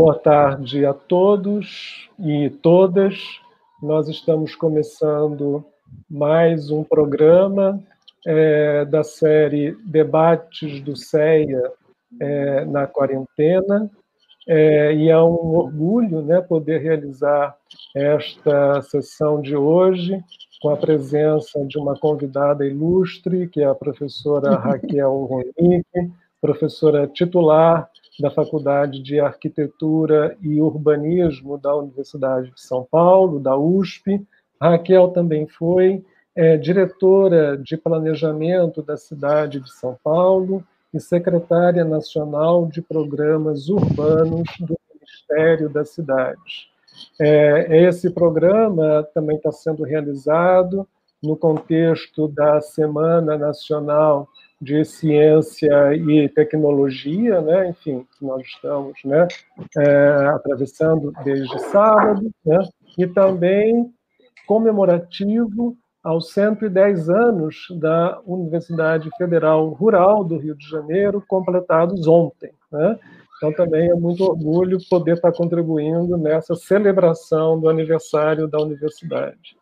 Boa tarde a todos e todas. Nós estamos começando mais um programa é, da série Debates do CEA é, na quarentena. É, e é um orgulho né, poder realizar esta sessão de hoje com a presença de uma convidada ilustre, que é a professora Raquel Ronick, professora titular da Faculdade de Arquitetura e Urbanismo da Universidade de São Paulo, da USP. Raquel também foi é, diretora de planejamento da cidade de São Paulo e secretária nacional de programas urbanos do Ministério das Cidades. É, esse programa também está sendo realizado no contexto da Semana Nacional de Ciência e Tecnologia, né? enfim, que nós estamos né, é, atravessando desde sábado, né? e também comemorativo aos 110 anos da Universidade Federal Rural do Rio de Janeiro, completados ontem. Né? Então, também é muito orgulho poder estar contribuindo nessa celebração do aniversário da universidade.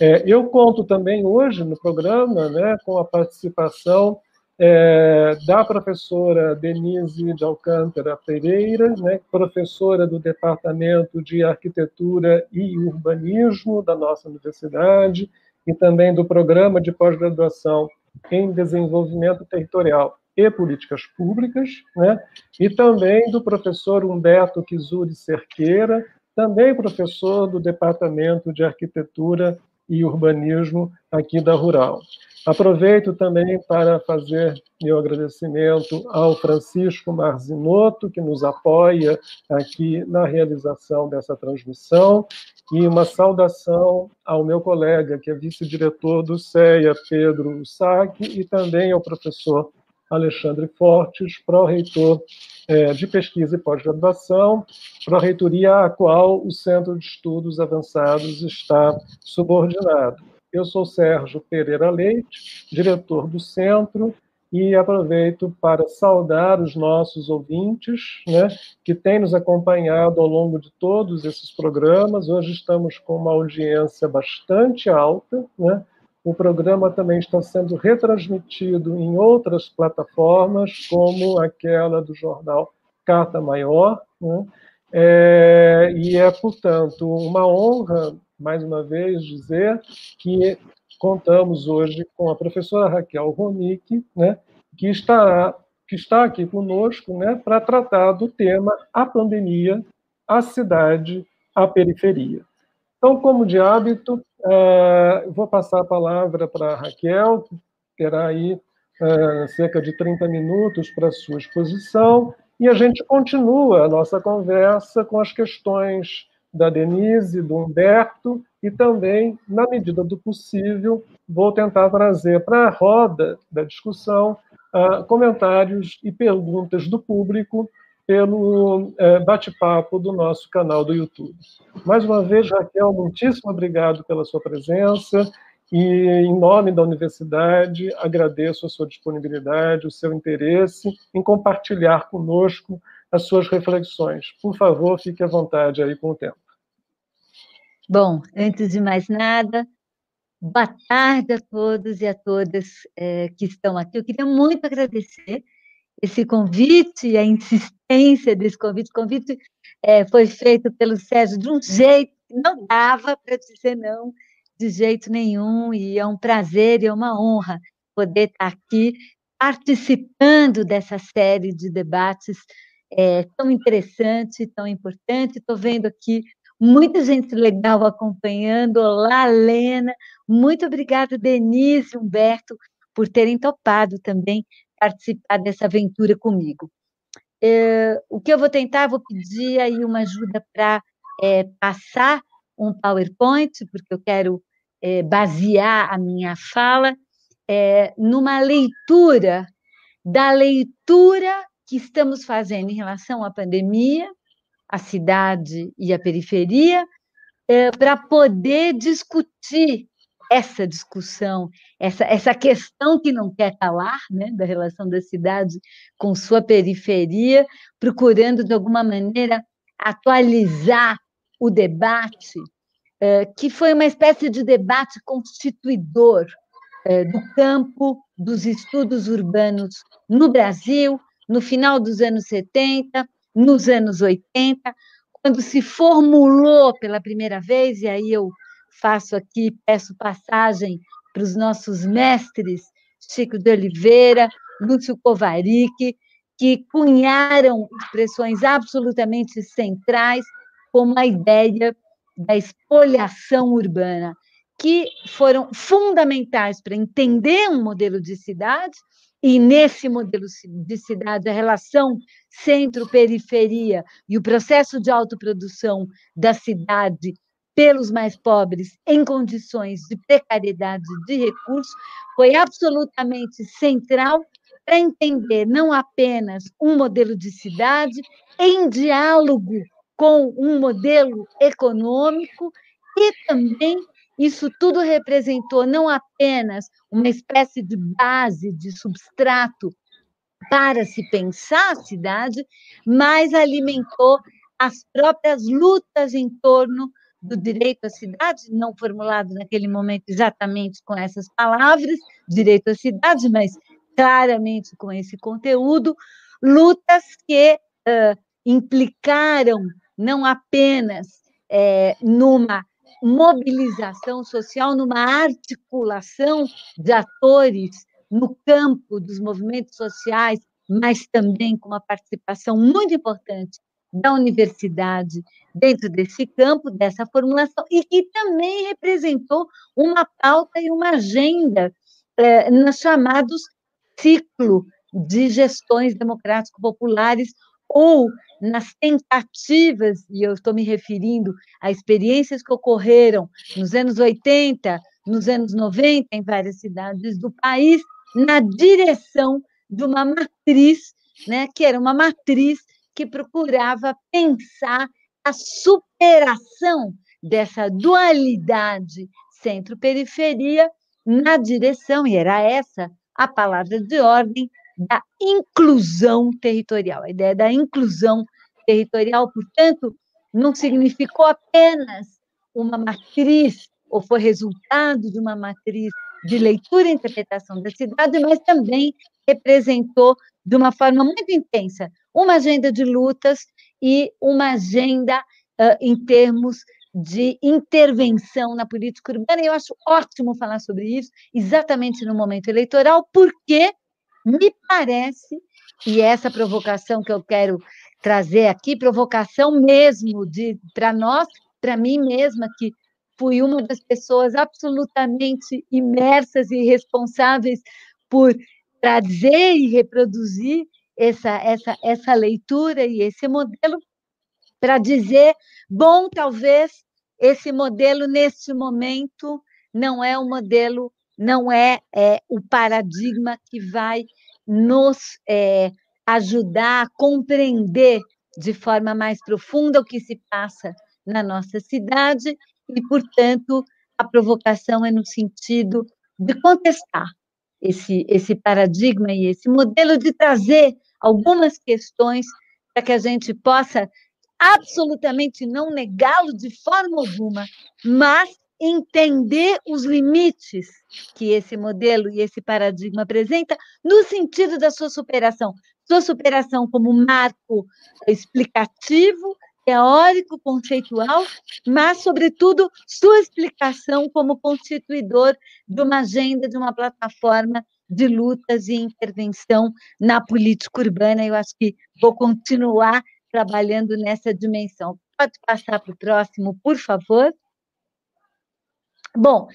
É, eu conto também hoje no programa né, com a participação é, da professora Denise de Alcântara Pereira, né, professora do Departamento de Arquitetura e Urbanismo da nossa universidade, e também do Programa de Pós-Graduação em Desenvolvimento Territorial e Políticas Públicas, né? e também do professor Humberto Kizuri Cerqueira, também professor do Departamento de Arquitetura e Urbanismo aqui da Rural. Aproveito também para fazer meu agradecimento ao Francisco Marzinotto, que nos apoia aqui na realização dessa transmissão, e uma saudação ao meu colega, que é vice-diretor do CEA, Pedro Saque, e também ao professor Alexandre Fortes, pró-reitor é, de pesquisa e pós-graduação, pró-reitoria à qual o Centro de Estudos Avançados está subordinado. Eu sou Sérgio Pereira Leite, diretor do centro, e aproveito para saudar os nossos ouvintes, né, que têm nos acompanhado ao longo de todos esses programas. Hoje estamos com uma audiência bastante alta, né? O programa também está sendo retransmitido em outras plataformas, como aquela do jornal Carta Maior, né? É, e é, portanto, uma honra mais uma vez dizer que contamos hoje com a professora Raquel Ronick, né, que estará que está aqui conosco, né, para tratar do tema a pandemia, a cidade, a periferia. Então, como de hábito, uh, vou passar a palavra para a Raquel, que terá aí uh, cerca de 30 minutos para a sua exposição, e a gente continua a nossa conversa com as questões da Denise, do Humberto, e também, na medida do possível, vou tentar trazer para a roda da discussão uh, comentários e perguntas do público pelo uh, bate-papo do nosso canal do YouTube. Mais uma vez, Raquel, muitíssimo obrigado pela sua presença e, em nome da universidade, agradeço a sua disponibilidade, o seu interesse em compartilhar conosco as suas reflexões. Por favor, fique à vontade aí com o tempo. Bom, antes de mais nada, boa tarde a todos e a todas é, que estão aqui. Eu queria muito agradecer esse convite a insistência desse convite. O convite é, foi feito pelo Sérgio de um jeito que não dava para dizer não de jeito nenhum, e é um prazer e é uma honra poder estar aqui participando dessa série de debates é, tão interessante, tão importante. Estou vendo aqui Muita gente legal acompanhando. Olá, Lena. Muito obrigada, Denise e Humberto, por terem topado também participar dessa aventura comigo. É, o que eu vou tentar, vou pedir aí uma ajuda para é, passar um PowerPoint, porque eu quero é, basear a minha fala é, numa leitura da leitura que estamos fazendo em relação à pandemia, a cidade e a periferia, é, para poder discutir essa discussão, essa, essa questão que não quer calar, né, da relação da cidade com sua periferia, procurando, de alguma maneira, atualizar o debate, é, que foi uma espécie de debate constituidor é, do campo dos estudos urbanos no Brasil, no final dos anos 70, nos anos 80, quando se formulou pela primeira vez, e aí eu faço aqui, peço passagem para os nossos mestres, Chico de Oliveira, Lúcio Kovarik, que cunharam expressões absolutamente centrais, como a ideia da espoliação urbana, que foram fundamentais para entender um modelo de cidade, e nesse modelo de cidade, a relação centro-periferia e o processo de autoprodução da cidade pelos mais pobres em condições de precariedade de recursos foi absolutamente central para entender não apenas um modelo de cidade em diálogo com um modelo econômico e também isso tudo representou não apenas uma espécie de base, de substrato para se pensar a cidade, mas alimentou as próprias lutas em torno do direito à cidade, não formulado naquele momento exatamente com essas palavras, direito à cidade, mas claramente com esse conteúdo, lutas que uh, implicaram não apenas é, numa mobilização social, numa articulação de atores no campo dos movimentos sociais, mas também com uma participação muito importante da universidade dentro desse campo, dessa formulação, e que também representou uma pauta e uma agenda eh, nos chamados ciclo de gestões democrático-populares ou nas tentativas, e eu estou me referindo a experiências que ocorreram nos anos 80, nos anos 90, em várias cidades do país, na direção de uma matriz, né, que era uma matriz que procurava pensar a superação dessa dualidade centro-periferia na direção, e era essa a palavra de ordem, da inclusão territorial. A ideia da inclusão territorial, portanto, não significou apenas uma matriz, ou foi resultado de uma matriz de leitura e interpretação da cidade, mas também representou, de uma forma muito intensa, uma agenda de lutas e uma agenda uh, em termos de intervenção na política urbana. E eu acho ótimo falar sobre isso, exatamente no momento eleitoral, porque me parece, e essa provocação que eu quero trazer aqui, provocação mesmo de para nós, para mim mesma, que fui uma das pessoas absolutamente imersas e responsáveis por trazer e reproduzir essa, essa, essa leitura e esse modelo, para dizer, bom, talvez esse modelo, neste momento, não é o modelo não é, é o paradigma que vai nos é, ajudar a compreender de forma mais profunda o que se passa na nossa cidade e, portanto, a provocação é no sentido de contestar esse, esse paradigma e esse modelo, de trazer algumas questões para que a gente possa absolutamente não negá-lo de forma alguma, mas entender os limites que esse modelo e esse paradigma apresenta no sentido da sua superação. Sua superação como marco explicativo, teórico, conceitual, mas, sobretudo, sua explicação como constituidor de uma agenda, de uma plataforma de lutas e intervenção na política urbana. Eu acho que vou continuar trabalhando nessa dimensão. Pode passar para o próximo, por favor? Bom,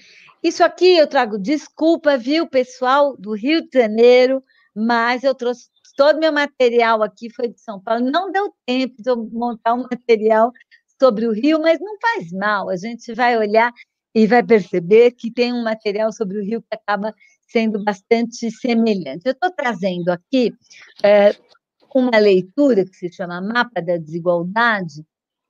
isso aqui eu trago desculpa, viu, pessoal do Rio de Janeiro, mas eu trouxe todo meu material aqui, foi de São Paulo. Não deu tempo de eu montar um material sobre o Rio, mas não faz mal, a gente vai olhar e vai perceber que tem um material sobre o Rio que acaba sendo bastante semelhante. Eu estou trazendo aqui é, uma leitura que se chama Mapa da Desigualdade,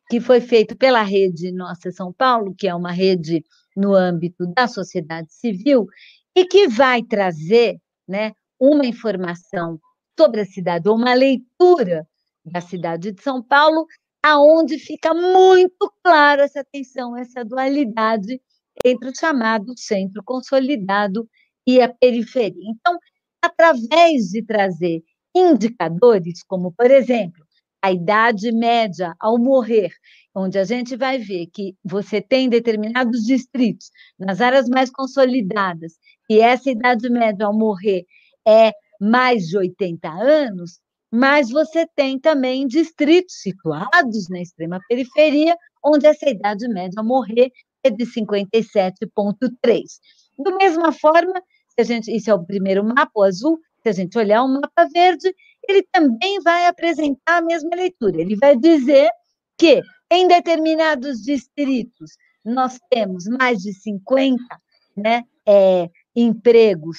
que foi feito pela rede Nossa São Paulo, que é uma rede no âmbito da sociedade civil e que vai trazer né, uma informação sobre a cidade, ou uma leitura da cidade de São Paulo, aonde fica muito claro essa tensão, essa dualidade entre o chamado centro consolidado e a periferia. Então, através de trazer indicadores, como, por exemplo, a idade média ao morrer, onde a gente vai ver que você tem determinados distritos nas áreas mais consolidadas e essa idade média ao morrer é mais de 80 anos, mas você tem também distritos situados na extrema periferia, onde essa idade média ao morrer é de 57,3. Da mesma forma, se a gente, isso é o primeiro mapa, o azul, se a gente olhar o mapa verde, ele também vai apresentar a mesma leitura. Ele vai dizer que em determinados distritos nós temos mais de 50 né, é, empregos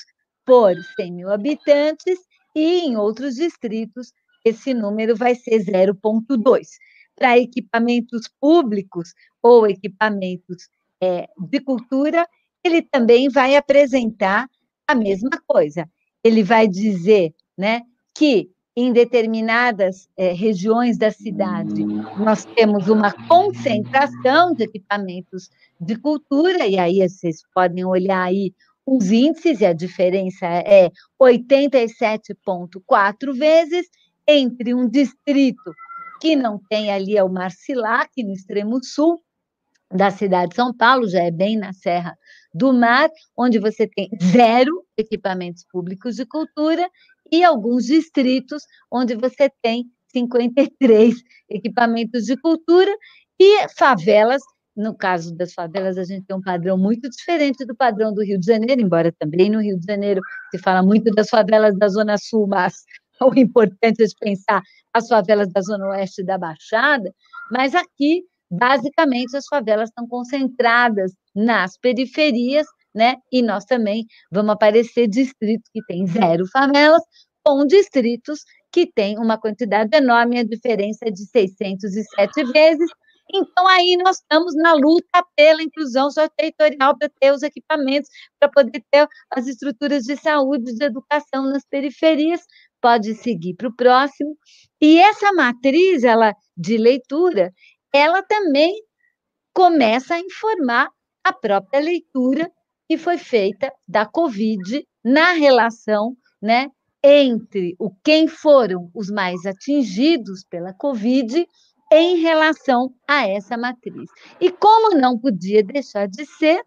por 100 mil habitantes, e em outros distritos esse número vai ser 0,2. Para equipamentos públicos ou equipamentos é, de cultura, ele também vai apresentar a mesma coisa. Ele vai dizer né, que em determinadas é, regiões da cidade, nós temos uma concentração de equipamentos de cultura, e aí vocês podem olhar aí os índices, e a diferença é 87,4 vezes entre um distrito que não tem ali é o Marcilac, no extremo sul da cidade de São Paulo, já é bem na Serra do Mar, onde você tem zero equipamentos públicos de cultura, e alguns distritos onde você tem 53 equipamentos de cultura e favelas. No caso das favelas, a gente tem um padrão muito diferente do padrão do Rio de Janeiro, embora também no Rio de Janeiro se fala muito das favelas da Zona Sul, mas o importante é pensar as favelas da Zona Oeste da Baixada, mas aqui, basicamente, as favelas estão concentradas nas periferias, né? E nós também vamos aparecer distritos que têm zero favelas, com distritos que têm uma quantidade enorme, a diferença é de 607 vezes. Então, aí nós estamos na luta pela inclusão territorial para ter os equipamentos, para poder ter as estruturas de saúde, de educação nas periferias. Pode seguir para o próximo. E essa matriz ela, de leitura, ela também começa a informar a própria leitura que foi feita da Covid na relação né, entre o quem foram os mais atingidos pela Covid em relação a essa matriz. E como não podia deixar de ser,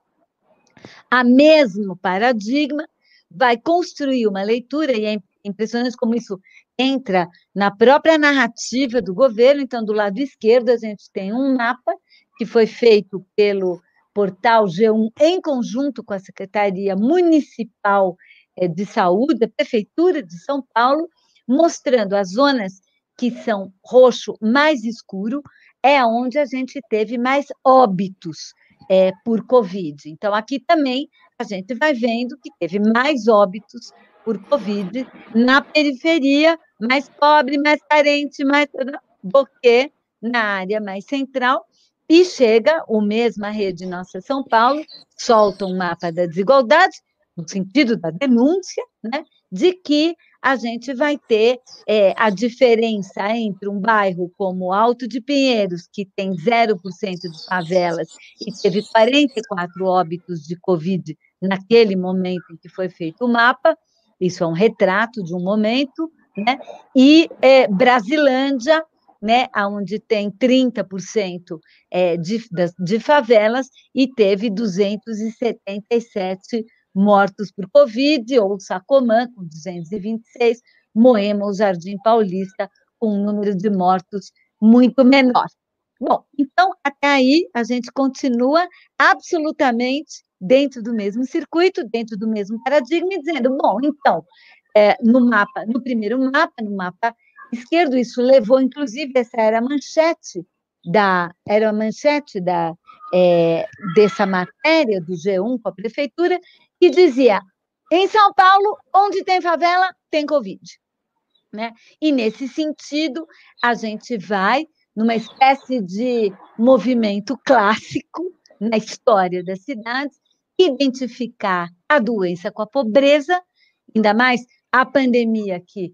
a mesmo paradigma vai construir uma leitura, e é impressionante como isso entra na própria narrativa do governo. Então, do lado esquerdo, a gente tem um mapa que foi feito pelo portal G1 em conjunto com a Secretaria Municipal eh, de Saúde, a Prefeitura de São Paulo, mostrando as zonas que são roxo mais escuro, é onde a gente teve mais óbitos é, por Covid. Então, aqui também a gente vai vendo que teve mais óbitos por Covid na periferia, mais pobre, mais carente, mais do que na área mais central. E chega o mesmo a Rede Nossa São Paulo, solta um mapa da desigualdade, no sentido da denúncia, né, de que a gente vai ter é, a diferença entre um bairro como Alto de Pinheiros, que tem 0% de favelas e teve 44 óbitos de Covid naquele momento em que foi feito o mapa, isso é um retrato de um momento, né? e é, Brasilândia, né, onde tem 30% é, de, de favelas e teve 277 mortos por Covid, ou Sacomã, com 226, Moema, o Jardim Paulista, com um número de mortos muito menor. Bom, então, até aí, a gente continua absolutamente dentro do mesmo circuito, dentro do mesmo paradigma, dizendo, bom, então, é, no mapa, no primeiro mapa, no mapa esquerdo, isso levou, inclusive, essa era manchete da, era manchete da, é, dessa matéria do G1 com a prefeitura, que dizia: em São Paulo, onde tem favela, tem Covid. Né? E nesse sentido, a gente vai numa espécie de movimento clássico na história das cidades, identificar a doença com a pobreza, ainda mais a pandemia que,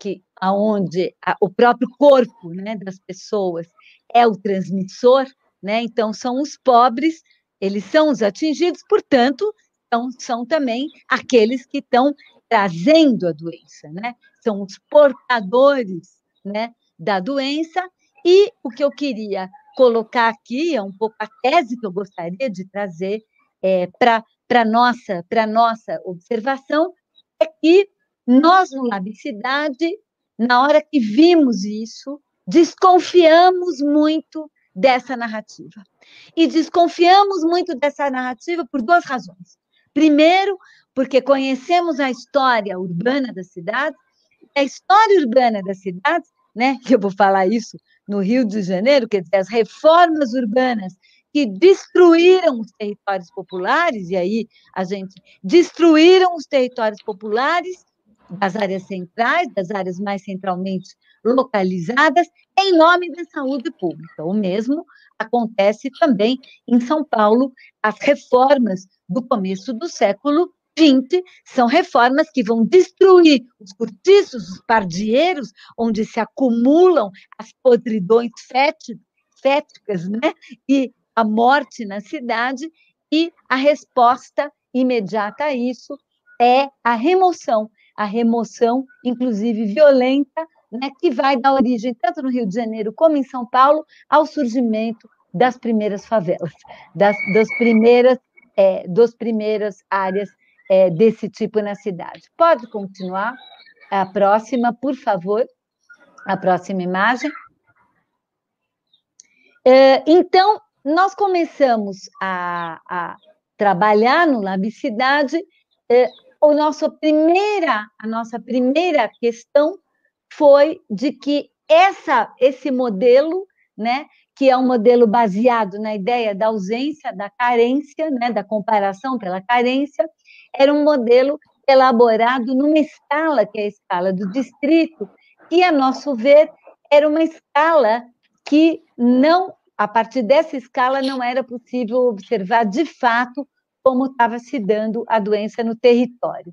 que aonde o próprio corpo né, das pessoas é o transmissor, né? Então, são os pobres, eles são os atingidos, portanto, são, são também aqueles que estão trazendo a doença, né? São os portadores, né, da doença. E o que eu queria colocar aqui é um pouco a tese que eu gostaria de trazer é, para nossa para nossa observação é que nós no Labicidade, na hora que vimos isso, desconfiamos muito dessa narrativa. E desconfiamos muito dessa narrativa por duas razões. Primeiro, porque conhecemos a história urbana das cidades, a história urbana das cidades, né, que eu vou falar isso no Rio de Janeiro, quer dizer, as reformas urbanas que destruíram os territórios populares, e aí a gente destruíram os territórios populares das áreas centrais, das áreas mais centralmente localizadas, em nome da saúde pública. O mesmo acontece também em São Paulo, as reformas do começo do século 20 são reformas que vão destruir os cortiços, os pardieiros, onde se acumulam as podridões féticas, né? E a morte na cidade, e a resposta imediata a isso é a remoção, a remoção, inclusive violenta, né, que vai dar origem, tanto no Rio de Janeiro como em São Paulo, ao surgimento das primeiras favelas, das, das primeiras, é, primeiras áreas é, desse tipo na cidade. Pode continuar. A próxima, por favor. A próxima imagem. É, então, nós começamos a, a trabalhar no Labicidade. É, o nosso primeira, a nossa primeira questão foi de que essa, esse modelo, né, que é um modelo baseado na ideia da ausência, da carência, né, da comparação pela carência, era um modelo elaborado numa escala, que é a escala do distrito, e, a nosso ver, era uma escala que não, a partir dessa escala, não era possível observar de fato como estava se dando a doença no território.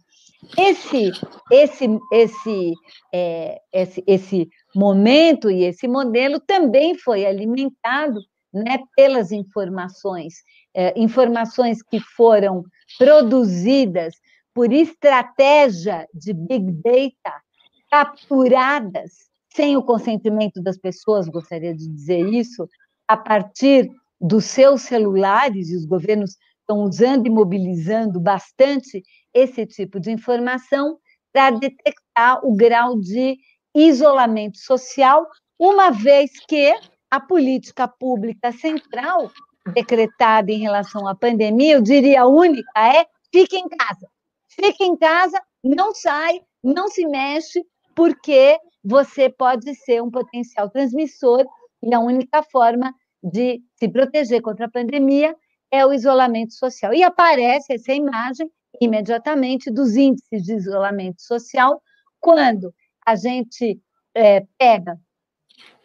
Esse, esse, esse, é, esse, esse momento e esse modelo também foi alimentado né, pelas informações, é, informações que foram produzidas por estratégia de Big Data, capturadas sem o consentimento das pessoas, gostaria de dizer isso, a partir dos seus celulares, e os governos estão usando e mobilizando bastante esse tipo de informação para detectar o grau de isolamento social, uma vez que a política pública central decretada em relação à pandemia, eu diria a única é fique em casa. Fique em casa, não sai, não se mexe, porque você pode ser um potencial transmissor e a única forma de se proteger contra a pandemia é o isolamento social. E aparece essa imagem imediatamente dos índices de isolamento social quando a gente é, pega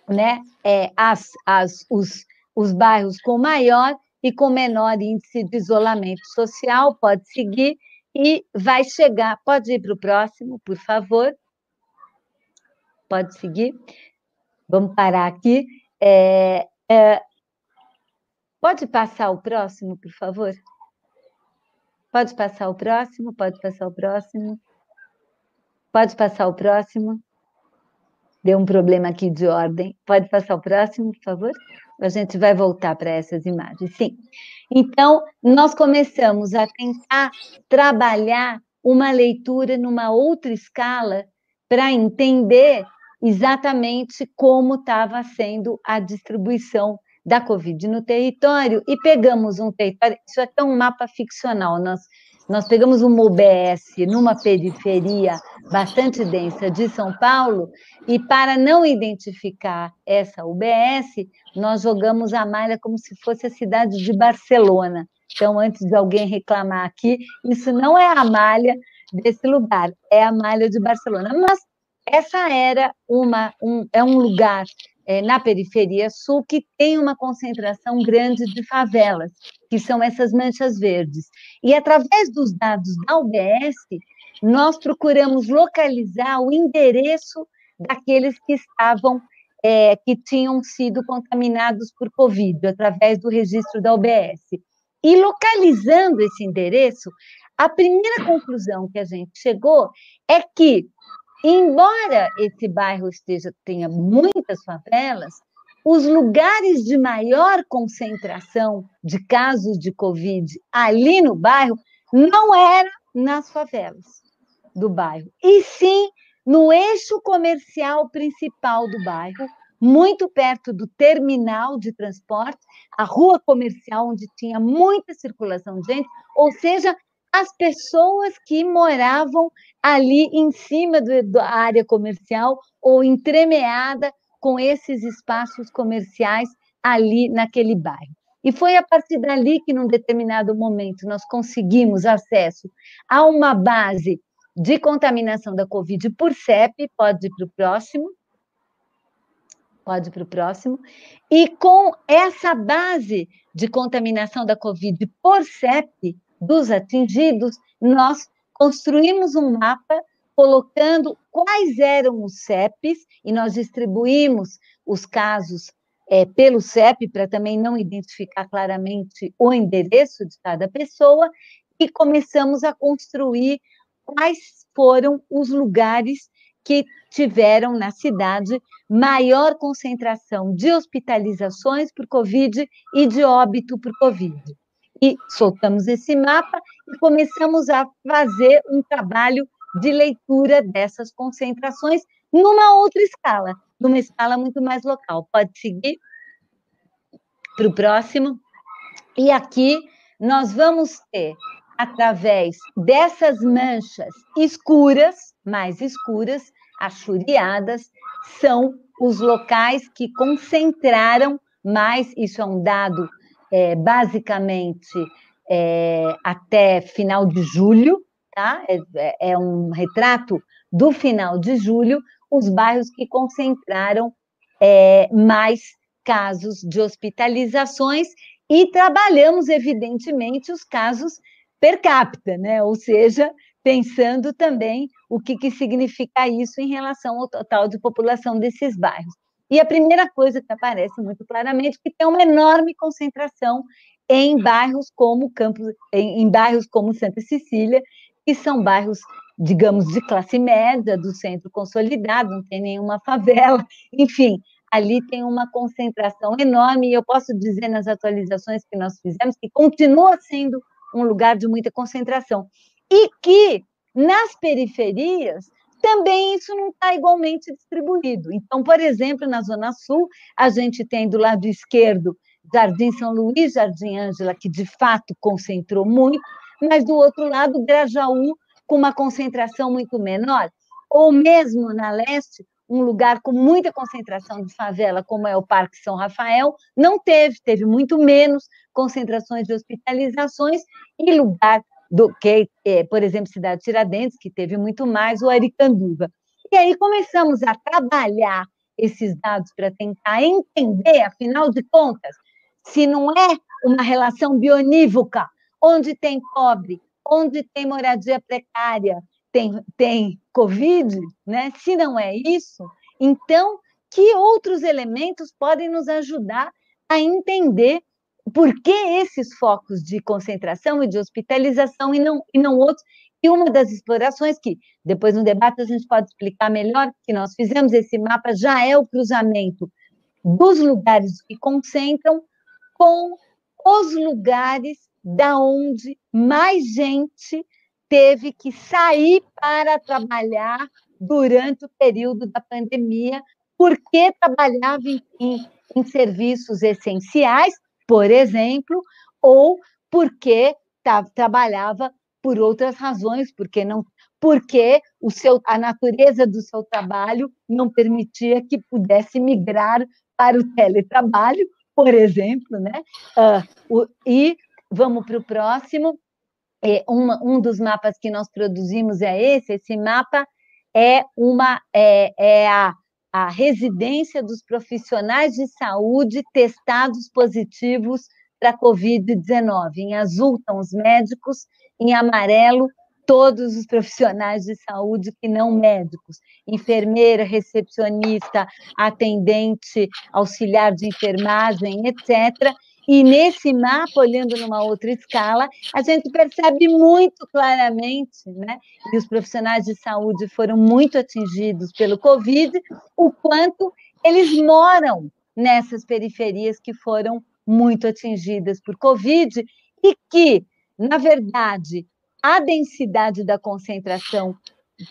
né, é, as, as, os, os bairros com maior e com menor índice de isolamento social, pode seguir e vai chegar. Pode ir para o próximo, por favor. Pode seguir. Vamos parar aqui. É, é, pode passar o próximo, por favor? Pode passar o próximo, pode passar o próximo. Pode passar o próximo. Deu um problema aqui de ordem. Pode passar o próximo, por favor? A gente vai voltar para essas imagens. Sim. Então, nós começamos a tentar trabalhar uma leitura numa outra escala para entender exatamente como estava sendo a distribuição da Covid no território e pegamos um território, isso é um mapa ficcional, nós nós pegamos uma UBS numa periferia bastante densa de São Paulo e, para não identificar essa UBS, nós jogamos a malha como se fosse a cidade de Barcelona. Então, antes de alguém reclamar aqui, isso não é a malha desse lugar, é a malha de Barcelona. Mas essa era uma, um, é um lugar é, na periferia sul que tem uma concentração grande de favelas, que são essas manchas verdes. E através dos dados da UBS, nós procuramos localizar o endereço daqueles que estavam é, que tinham sido contaminados por Covid, através do registro da OBS. E localizando esse endereço, a primeira conclusão que a gente chegou é que, embora esse bairro esteja, tenha muitas favelas, os lugares de maior concentração de casos de Covid ali no bairro não era nas favelas do bairro, e sim no eixo comercial principal do bairro, muito perto do terminal de transporte, a rua comercial onde tinha muita circulação de gente, ou seja, as pessoas que moravam ali em cima do, da área comercial ou entremeada com esses espaços comerciais ali naquele bairro. E foi a partir dali que, num determinado momento, nós conseguimos acesso a uma base de contaminação da Covid por CEP, pode ir para o próximo. Pode ir para o próximo. E com essa base de contaminação da Covid por CEP dos atingidos, nós construímos um mapa colocando quais eram os CEPs, e nós distribuímos os casos é, pelo CEP, para também não identificar claramente o endereço de cada pessoa, e começamos a construir quais foram os lugares que tiveram na cidade maior concentração de hospitalizações por Covid e de óbito por Covid. E soltamos esse mapa e começamos a fazer um trabalho de leitura dessas concentrações numa outra escala, numa escala muito mais local. Pode seguir para o próximo. E aqui nós vamos ter através dessas manchas escuras, mais escuras, achuriadas, são os locais que concentraram mais, isso é um dado é, basicamente é, até final de julho, tá? É, é, um retrato do final de julho, os bairros que concentraram é, mais casos de hospitalizações e trabalhamos, evidentemente, os casos per capita, né? ou seja, pensando também o que, que significa isso em relação ao total de população desses bairros. E a primeira coisa que aparece muito claramente é que tem uma enorme concentração em bairros como Campos, em, em bairros como Santa Cecília, que são bairros, digamos, de classe média, do centro consolidado, não tem nenhuma favela, enfim, ali tem uma concentração enorme, e eu posso dizer nas atualizações que nós fizemos que continua sendo um lugar de muita concentração. E que nas periferias também isso não está igualmente distribuído. Então, por exemplo, na Zona Sul, a gente tem do lado esquerdo Jardim São Luís, Jardim Ângela, que de fato concentrou muito, mas do outro lado, Grajaú, com uma concentração muito menor, ou mesmo na leste, um lugar com muita concentração de favela, como é o Parque São Rafael, não teve, teve muito menos concentrações de hospitalizações, e lugar do que, é, por exemplo, Cidade Tiradentes, que teve muito mais, o Aricanduva. E aí começamos a trabalhar esses dados para tentar entender, afinal de contas, se não é uma relação bionívoca, onde tem pobre, onde tem moradia precária, tem, tem Covid, né? se não é isso, então que outros elementos podem nos ajudar a entender por que esses focos de concentração e de hospitalização e não, e não outros? E uma das explorações que, depois no debate, a gente pode explicar melhor, que nós fizemos esse mapa, já é o cruzamento dos lugares que concentram com os lugares da onde mais gente teve que sair para trabalhar durante o período da pandemia, porque trabalhava em, em, em serviços essenciais, por exemplo, ou porque tá, trabalhava por outras razões, porque não porque o seu, a natureza do seu trabalho não permitia que pudesse migrar para o teletrabalho, por exemplo, né? Uh, o, e vamos para o próximo. É, uma, um dos mapas que nós produzimos é esse. Esse mapa é uma é, é a a residência dos profissionais de saúde testados positivos para Covid-19. Em azul estão os médicos, em amarelo todos os profissionais de saúde que não médicos, enfermeira, recepcionista, atendente, auxiliar de enfermagem, etc. E nesse mapa, olhando numa outra escala, a gente percebe muito claramente, né? E os profissionais de saúde foram muito atingidos pelo Covid, o quanto eles moram nessas periferias que foram muito atingidas por Covid e que, na verdade, a densidade da concentração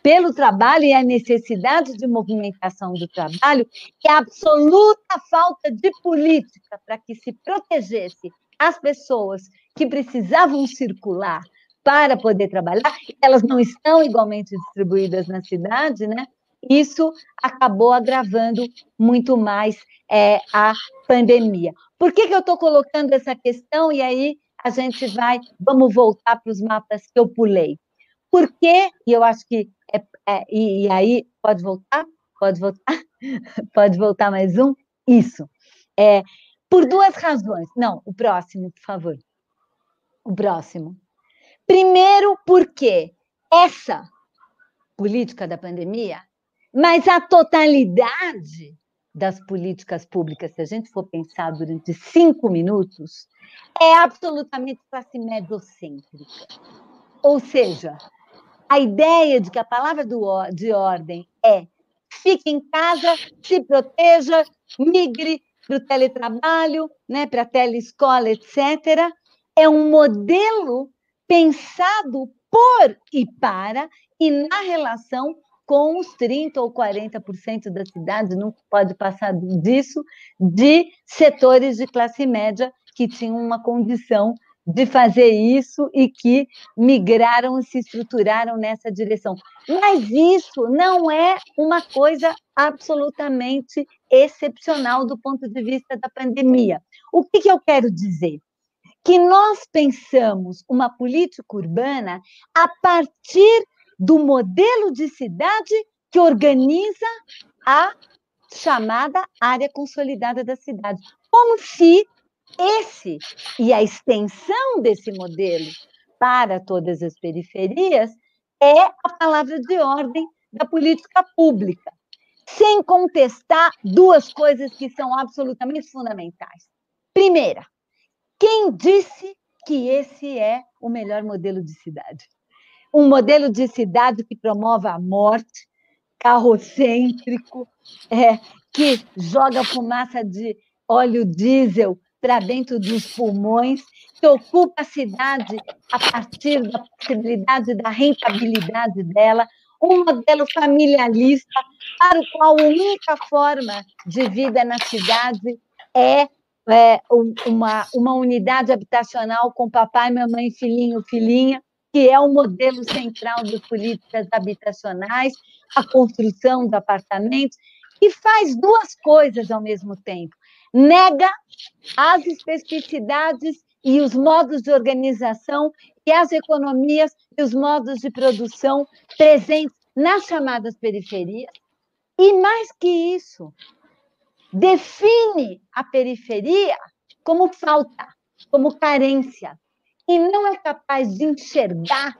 pelo trabalho e a necessidade de movimentação do trabalho e a absoluta falta de política para que se protegesse as pessoas que precisavam circular para poder trabalhar, elas não estão igualmente distribuídas na cidade, né? Isso acabou agravando muito mais é, a pandemia. Por que, que eu estou colocando essa questão? E aí a gente vai, vamos voltar para os mapas que eu pulei. Por quê? E eu acho que, é, é, e, e aí, pode voltar? Pode voltar? pode voltar mais um? Isso. É, por duas razões. Não, o próximo, por favor. O próximo. Primeiro, porque essa política da pandemia, mas a totalidade das políticas públicas, se a gente for pensar durante cinco minutos, é absolutamente classe mediocêntrica. Ou seja, a ideia de que a palavra do, de ordem é fique em casa, se proteja, migre para o teletrabalho, né, para a teleescola, etc., é um modelo pensado por e para e na relação com os 30% ou 40% da cidade, não pode passar disso, de setores de classe média que tinham uma condição de fazer isso e que migraram e se estruturaram nessa direção. Mas isso não é uma coisa absolutamente excepcional do ponto de vista da pandemia. O que, que eu quero dizer? Que nós pensamos uma política urbana a partir do modelo de cidade que organiza a chamada área consolidada da cidade. Como se esse e a extensão desse modelo para todas as periferias é a palavra de ordem da política pública, sem contestar duas coisas que são absolutamente fundamentais. Primeira, quem disse que esse é o melhor modelo de cidade? um modelo de cidade que promove a morte, carrocêntrico, é, que joga fumaça de óleo diesel para dentro dos pulmões, que ocupa a cidade a partir da possibilidade da rentabilidade dela, um modelo familiarista para o qual a única forma de vida na cidade é, é uma, uma unidade habitacional com papai, mamãe, filhinho, filhinha, que é o modelo central de políticas habitacionais, a construção de apartamentos, e faz duas coisas ao mesmo tempo. Nega as especificidades e os modos de organização e as economias e os modos de produção presentes nas chamadas periferias. E mais que isso, define a periferia como falta, como carência, e não é capaz de enxergar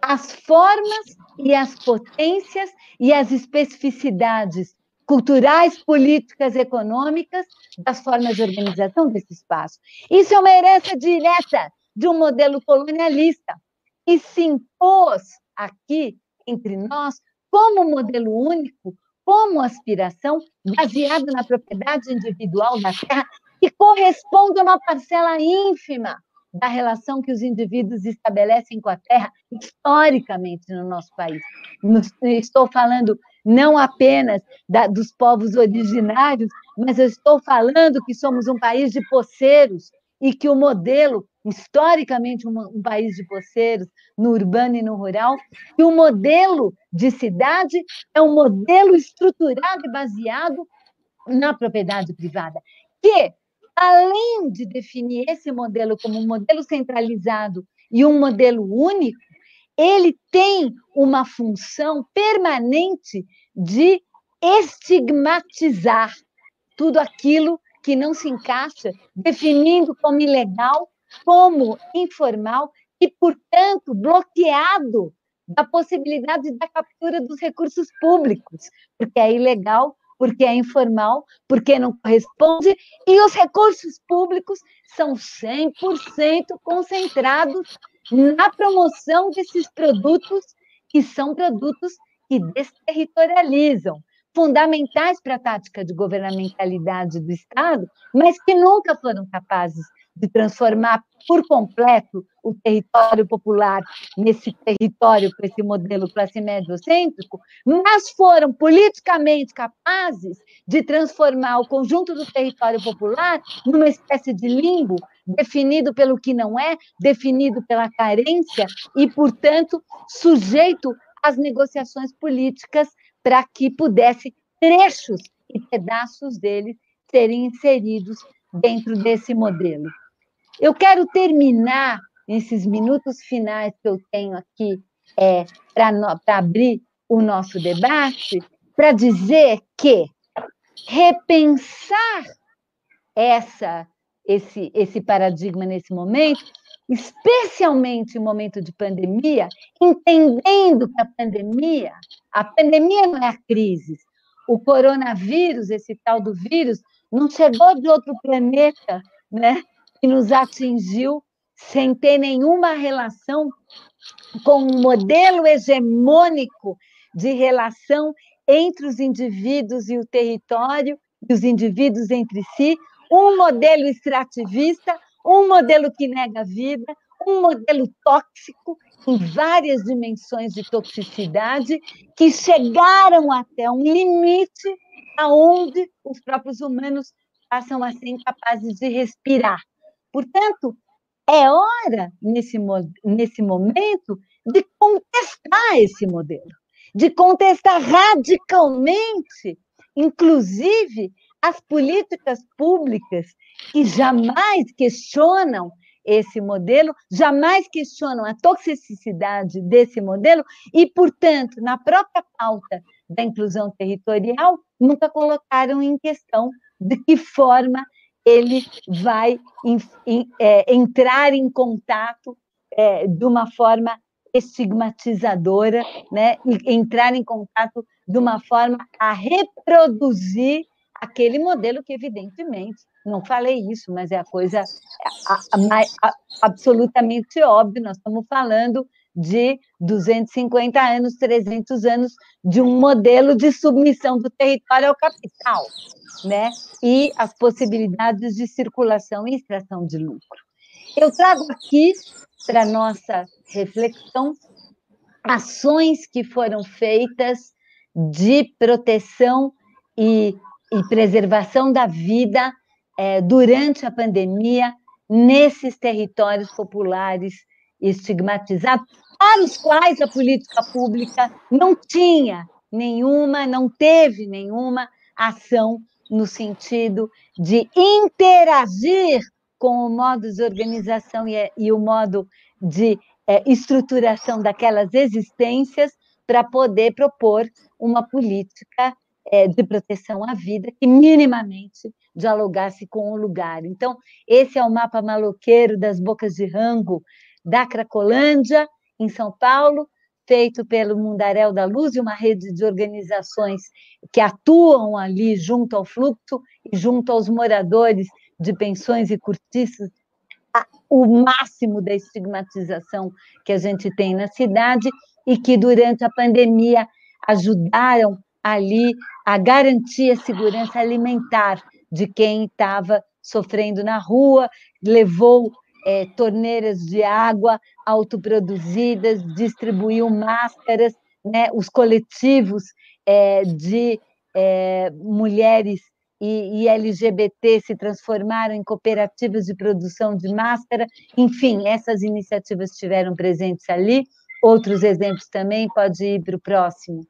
as formas e as potências e as especificidades culturais, políticas, econômicas das formas de organização desse espaço. Isso é uma herança direta de um modelo colonialista e se impôs aqui entre nós como modelo único, como aspiração baseado na propriedade individual da terra que corresponde a uma parcela ínfima da relação que os indivíduos estabelecem com a terra historicamente no nosso país. Estou falando não apenas da, dos povos originários, mas eu estou falando que somos um país de poceiros e que o modelo, historicamente um, um país de poceiros, no urbano e no rural, que o modelo de cidade é um modelo estruturado e baseado na propriedade privada, que além de definir esse modelo como um modelo centralizado e um modelo único, ele tem uma função permanente de estigmatizar tudo aquilo que não se encaixa, definindo como ilegal, como informal e, portanto, bloqueado da possibilidade da captura dos recursos públicos, porque é ilegal, porque é informal, porque não corresponde, e os recursos públicos são 100% concentrados na promoção desses produtos, que são produtos que desterritorializam, fundamentais para a tática de governamentalidade do Estado, mas que nunca foram capazes de transformar por completo o território popular nesse território com esse modelo classe médio-cêntrico, mas foram politicamente capazes de transformar o conjunto do território popular numa espécie de limbo definido pelo que não é, definido pela carência e, portanto, sujeito às negociações políticas para que pudesse trechos e pedaços dele serem inseridos dentro desse modelo. Eu quero terminar nesses minutos finais que eu tenho aqui é, para abrir o nosso debate, para dizer que repensar essa, esse, esse paradigma nesse momento, especialmente em momento de pandemia, entendendo que a pandemia, a pandemia não é a crise, o coronavírus, esse tal do vírus, não chegou de outro planeta, né? que nos atingiu sem ter nenhuma relação com um modelo hegemônico de relação entre os indivíduos e o território, e os indivíduos entre si, um modelo extrativista, um modelo que nega a vida, um modelo tóxico em várias dimensões de toxicidade que chegaram até um limite aonde os próprios humanos passam a ser incapazes de respirar. Portanto, é hora, nesse, nesse momento, de contestar esse modelo, de contestar radicalmente, inclusive, as políticas públicas que jamais questionam esse modelo, jamais questionam a toxicidade desse modelo e, portanto, na própria pauta da inclusão territorial, nunca colocaram em questão de que forma ele vai em, em, é, entrar em contato é, de uma forma estigmatizadora, né? Entrar em contato de uma forma a reproduzir aquele modelo que, evidentemente, não falei isso, mas é a coisa absolutamente óbvia. Nós estamos falando de 250 anos, 300 anos de um modelo de submissão do território ao capital né? e as possibilidades de circulação e extração de lucro. Eu trago aqui para nossa reflexão ações que foram feitas de proteção e, e preservação da vida é, durante a pandemia nesses territórios populares estigmatizados, para os quais a política pública não tinha nenhuma, não teve nenhuma ação no sentido de interagir com o modo de organização e, e o modo de é, estruturação daquelas existências para poder propor uma política é, de proteção à vida que minimamente dialogasse com o lugar. Então, esse é o mapa maloqueiro das bocas de rango da Cracolândia, em São Paulo, feito pelo Mundaréu da Luz e uma rede de organizações que atuam ali junto ao fluxo e junto aos moradores de pensões e cortiços, o máximo da estigmatização que a gente tem na cidade e que durante a pandemia ajudaram ali a garantir a segurança alimentar de quem estava sofrendo na rua, levou é, torneiras de água autoproduzidas, distribuiu máscaras, né, os coletivos é, de é, mulheres e, e, LGBT se transformaram em cooperativas de produção de máscara. Enfim, essas iniciativas estiveram presentes ali. Outros exemplos também, pode ir para o próximo.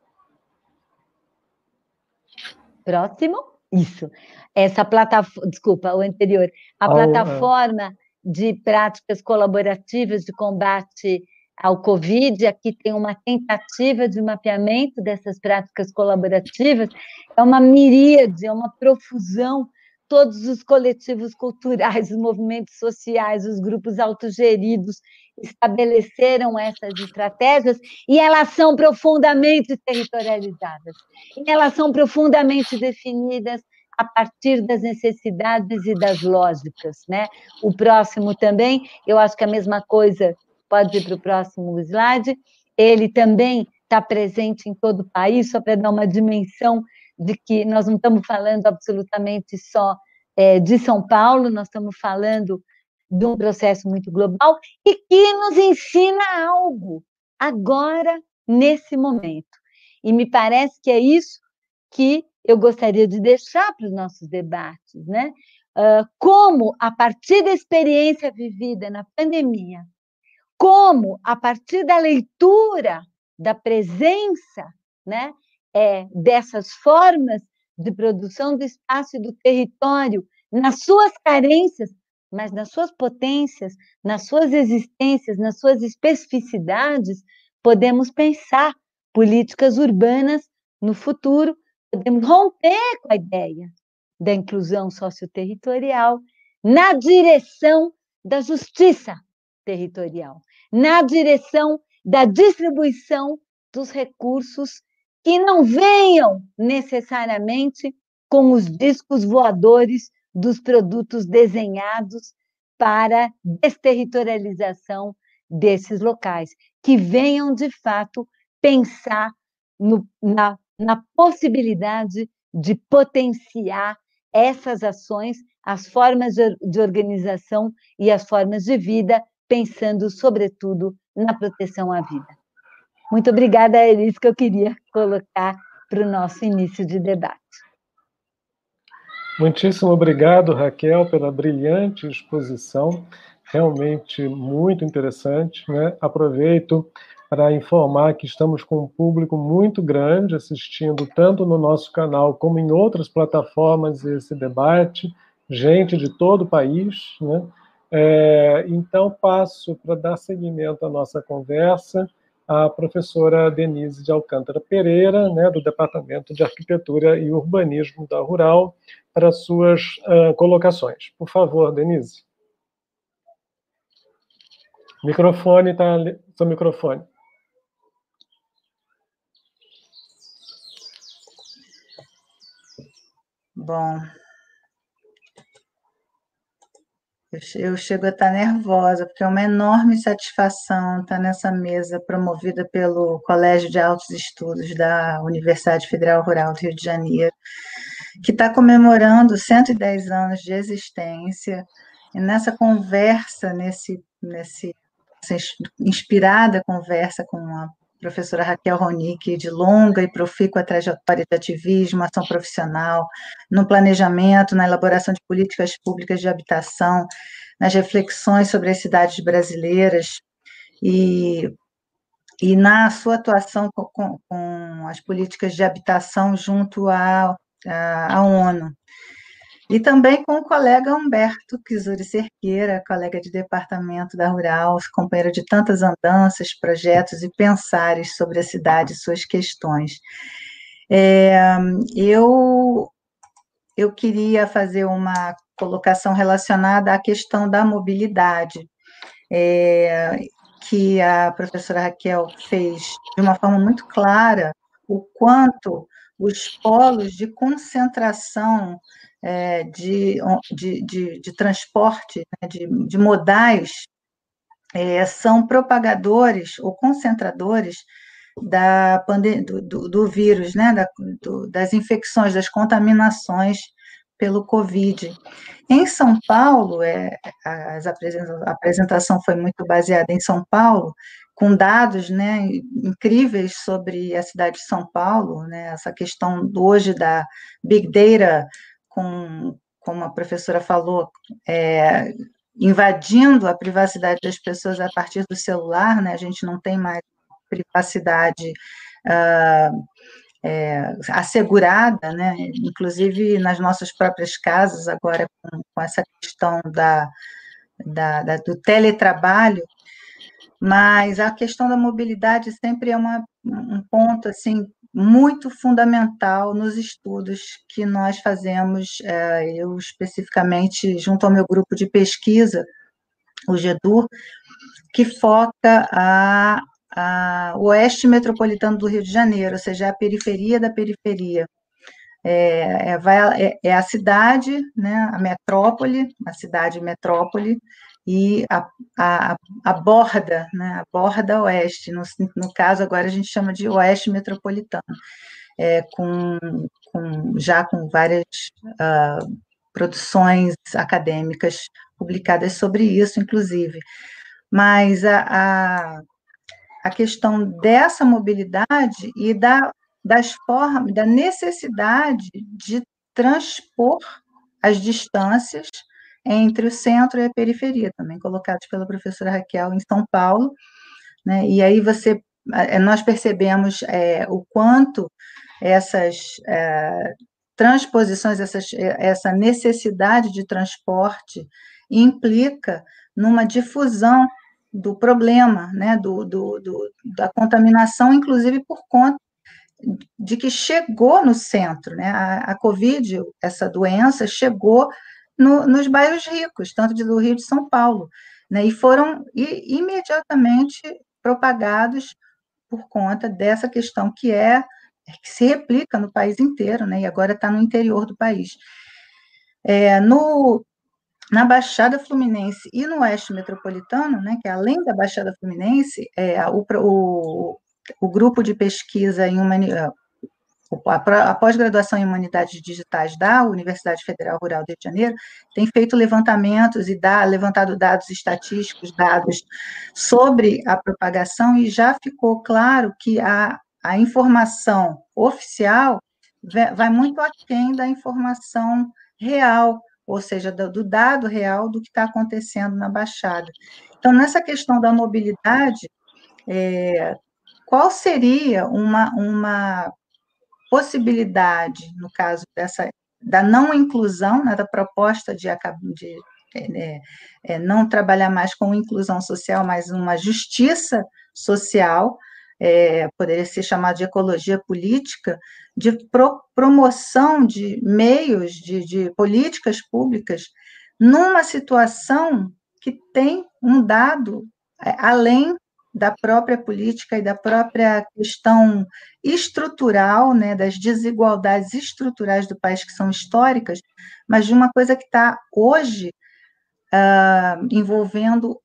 Próximo? Isso. Essa plataforma, desculpa, o anterior. A oh, plataforma de práticas colaborativas de combate ao Covid, aqui tem uma tentativa de mapeamento dessas práticas colaborativas, é uma miríade, é uma profusão todos os coletivos culturais, os movimentos sociais, os grupos autogeridos estabeleceram essas estratégias e elas são profundamente territorializadas, elas são profundamente definidas a partir das necessidades e das lógicas, né? O próximo também, eu acho que a mesma coisa pode ir para o próximo slide. Ele também está presente em todo o país, só para dar uma dimensão de que nós não estamos falando absolutamente só é, de São Paulo, nós estamos falando de um processo muito global e que nos ensina algo agora, nesse momento. E me parece que é isso que eu gostaria de deixar para os nossos debates, né? Uh, como, a partir da experiência vivida na pandemia, como, a partir da leitura da presença né, é, dessas formas de produção do espaço e do território, nas suas carências, mas nas suas potências, nas suas existências, nas suas especificidades, podemos pensar políticas urbanas no futuro, podemos romper com a ideia da inclusão socioterritorial na direção da justiça territorial, na direção da distribuição dos recursos que não venham necessariamente com os discos voadores dos produtos desenhados para desterritorialização desses locais, que venham de fato pensar no, na, na possibilidade de potenciar essas ações, as formas de, de organização e as formas de vida, pensando, sobretudo, na proteção à vida. Muito obrigada, é isso que eu queria colocar para o nosso início de debate. Muitíssimo obrigado, Raquel, pela brilhante exposição, realmente muito interessante. Né? Aproveito para informar que estamos com um público muito grande assistindo, tanto no nosso canal como em outras plataformas, esse debate, gente de todo o país. Né? É, então, passo para dar seguimento à nossa conversa a professora Denise de Alcântara Pereira, né, do Departamento de Arquitetura e Urbanismo da Rural, para suas uh, colocações. Por favor, Denise. Microfone, tá? Seu microfone. Bom, Eu chego a estar nervosa, porque é uma enorme satisfação estar nessa mesa promovida pelo Colégio de Altos Estudos da Universidade Federal Rural do Rio de Janeiro, que está comemorando 110 anos de existência. E nessa conversa, nesse, nesse, inspirada conversa com a professora Raquel Ronick, de longa e profícua trajetória de ativismo, ação profissional, no planejamento, na elaboração de políticas públicas de habitação, nas reflexões sobre as cidades brasileiras e, e na sua atuação com, com, com as políticas de habitação junto à, à, à ONU. E também com o colega Humberto Kizuri Cerqueira, colega de departamento da Rural, companheiro de tantas andanças, projetos e pensares sobre a cidade e suas questões. É, eu, eu queria fazer uma colocação relacionada à questão da mobilidade, é, que a professora Raquel fez de uma forma muito clara o quanto os polos de concentração é, de, de, de, de, transporte, né, de, de modais, é, são propagadores ou concentradores da do, do, do vírus, né, da, do, das infecções, das contaminações pelo Covid. Em São Paulo, é, as a apresentação foi muito baseada em São Paulo, com dados né, incríveis sobre a cidade de São Paulo, né, essa questão hoje da Big Data com, como a professora falou, é, invadindo a privacidade das pessoas a partir do celular, né? A gente não tem mais privacidade uh, é, assegurada, né? Inclusive nas nossas próprias casas agora com, com essa questão da, da, da, do teletrabalho, mas a questão da mobilidade sempre é uma, um ponto assim muito fundamental nos estudos que nós fazemos, é, eu especificamente junto ao meu grupo de pesquisa, o GEDUR, que foca a, a oeste metropolitano do Rio de Janeiro, ou seja, a periferia da periferia. É, é, vai, é, é, a cidade, né, a metrópole, a cidade metrópole, e a, a, a borda, né, a borda oeste, no, no caso agora a gente chama de oeste metropolitano, é, com, com, já com várias uh, produções acadêmicas publicadas sobre isso, inclusive. Mas a, a, a questão dessa mobilidade e da, das formas, da necessidade de transpor as distâncias entre o centro e a periferia, também colocados pela professora Raquel em São Paulo, né? E aí você, eh, nós percebemos é, o quanto essas é, transposições, essas, essa necessidade de transporte implica numa difusão do problema, né, do, do, do, da contaminação, inclusive por conta de que chegou no centro, né, a, a Covid, essa doença, chegou no, nos bairros ricos, tanto do Rio de São Paulo, né, e foram imediatamente propagados por conta dessa questão que é que se replica no país inteiro, né, e agora está no interior do país. É, no, na Baixada Fluminense e no Oeste Metropolitano, né, que é além da Baixada Fluminense, é, o, o, o grupo de pesquisa em humanidade a pós-graduação em Humanidades Digitais da Universidade Federal Rural do Rio de Janeiro tem feito levantamentos e dá, levantado dados estatísticos, dados sobre a propagação, e já ficou claro que a, a informação oficial vai muito aquém da informação real, ou seja, do, do dado real do que está acontecendo na Baixada. Então, nessa questão da mobilidade, é, qual seria uma, uma possibilidade, no caso dessa da não inclusão, né, da proposta de, de é, é, não trabalhar mais com inclusão social, mas uma justiça social, é, poderia ser chamado de ecologia política, de pro, promoção de meios, de, de políticas públicas, numa situação que tem um dado é, além da própria política e da própria questão estrutural, né, das desigualdades estruturais do país que são históricas, mas de uma coisa que está hoje uh, envolvendo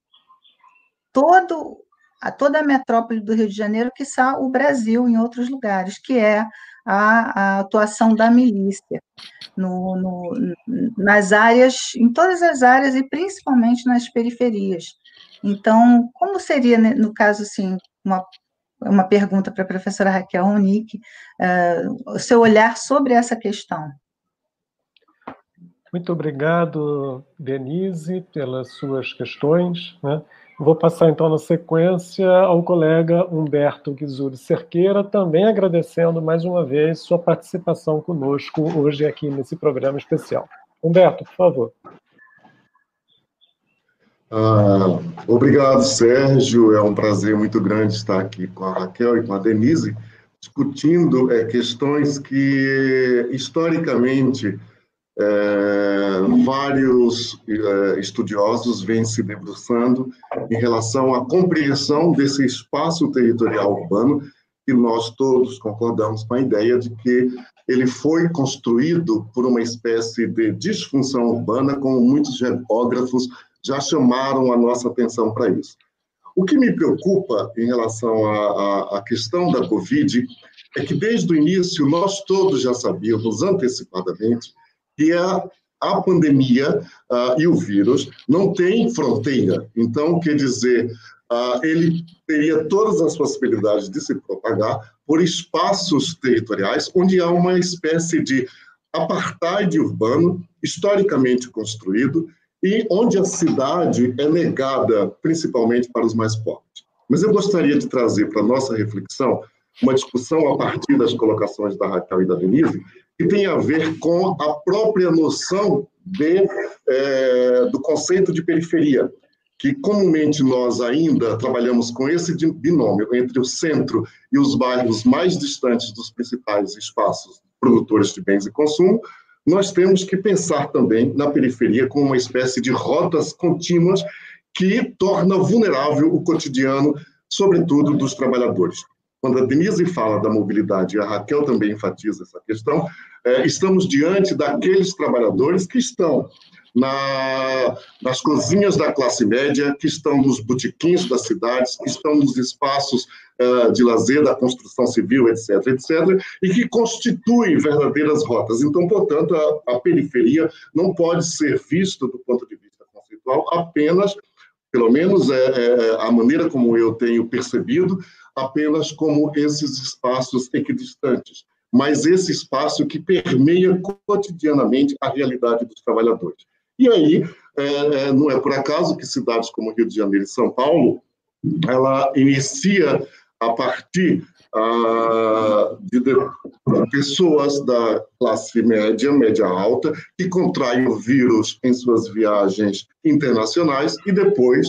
todo a toda a metrópole do Rio de Janeiro, que está o Brasil em outros lugares, que é a, a atuação da milícia no, no, nas áreas, em todas as áreas e principalmente nas periferias. Então, como seria, né, no caso, assim, uma, uma pergunta para a professora Raquel Ronick, uh, o seu olhar sobre essa questão? Muito obrigado, Denise, pelas suas questões. Né? Vou passar, então, na sequência ao colega Humberto Guizuri Cerqueira, também agradecendo mais uma vez sua participação conosco hoje aqui nesse programa especial. Humberto, por favor. Ah, obrigado, Sérgio. É um prazer muito grande estar aqui com a Raquel e com a Denise, discutindo é, questões que, historicamente, é, vários é, estudiosos vêm se debruçando em relação à compreensão desse espaço territorial urbano, que nós todos concordamos com a ideia de que ele foi construído por uma espécie de disfunção urbana, como muitos geógrafos já chamaram a nossa atenção para isso. O que me preocupa em relação à, à, questão da Covid é que, desde o início, nós todos já sabíamos antecipadamente que a, a pandemia uh, e o vírus não têm fronteira. Então, quer dizer, uh, ele teria todas as possibilidades de se propagar por espaços territoriais onde há uma espécie de apartheid urbano historicamente construído e onde a cidade é negada principalmente para os mais pobres. Mas eu gostaria de trazer para a nossa reflexão uma discussão a partir das colocações da Raquel e da Denise, que tem a ver com a própria noção de, é, do conceito de periferia, que comumente nós ainda trabalhamos com esse binômio entre o centro e os bairros mais distantes dos principais espaços produtores de bens e consumo, nós temos que pensar também na periferia como uma espécie de rotas contínuas que torna vulnerável o cotidiano, sobretudo dos trabalhadores. Quando a Denise fala da mobilidade, e a Raquel também enfatiza essa questão, é, estamos diante daqueles trabalhadores que estão na, nas cozinhas da classe média, que estão nos botiquins das cidades, que estão nos espaços uh, de lazer, da construção civil, etc., etc., e que constituem verdadeiras rotas. Então, portanto, a, a periferia não pode ser vista, do ponto de vista conceitual, apenas, pelo menos é, é a maneira como eu tenho percebido, apenas como esses espaços equidistantes, mas esse espaço que permeia cotidianamente a realidade dos trabalhadores. E aí, é, é, não é por acaso que cidades como Rio de Janeiro e São Paulo, ela inicia a partir ah, de, de, pessoas da classe média, média alta, que contraem o vírus em suas viagens internacionais e depois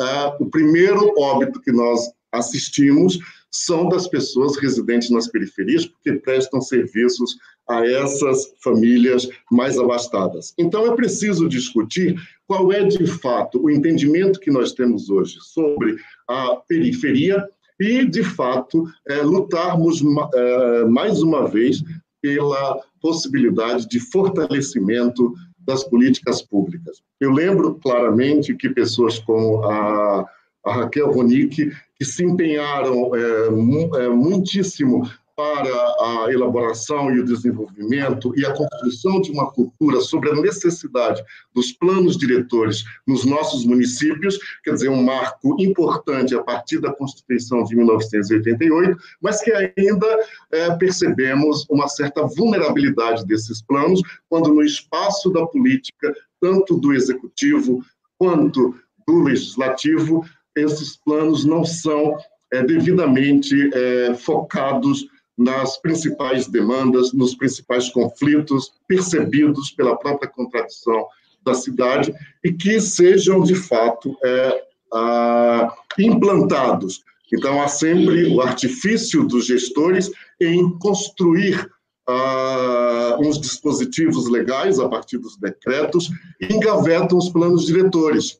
ah, o primeiro óbito que nós assistimos são das pessoas residentes nas periferias, porque prestam serviços a essas famílias mais abastadas. Então, é preciso discutir qual é, de fato, o entendimento que nós temos hoje sobre a periferia e, de fato, é, lutarmos é, mais uma vez pela possibilidade de fortalecimento das políticas públicas. Eu lembro claramente que pessoas como a, a Raquel Ronick, que se empenharam é, é muitíssimo para a elaboração e o desenvolvimento e a construção de uma cultura sobre a necessidade dos planos diretores nos nossos municípios, quer dizer, um marco importante a partir da Constituição de 1988, mas que ainda é, percebemos uma certa vulnerabilidade desses planos, quando no espaço da política, tanto do executivo quanto do legislativo, esses planos não são é, devidamente é, focados nas principais demandas, nos principais conflitos percebidos pela própria contradição da cidade e que sejam, de fato, é, a, implantados. Então, há sempre o artifício dos gestores em construir ah, uns dispositivos legais a partir dos decretos e engavetam os planos diretores.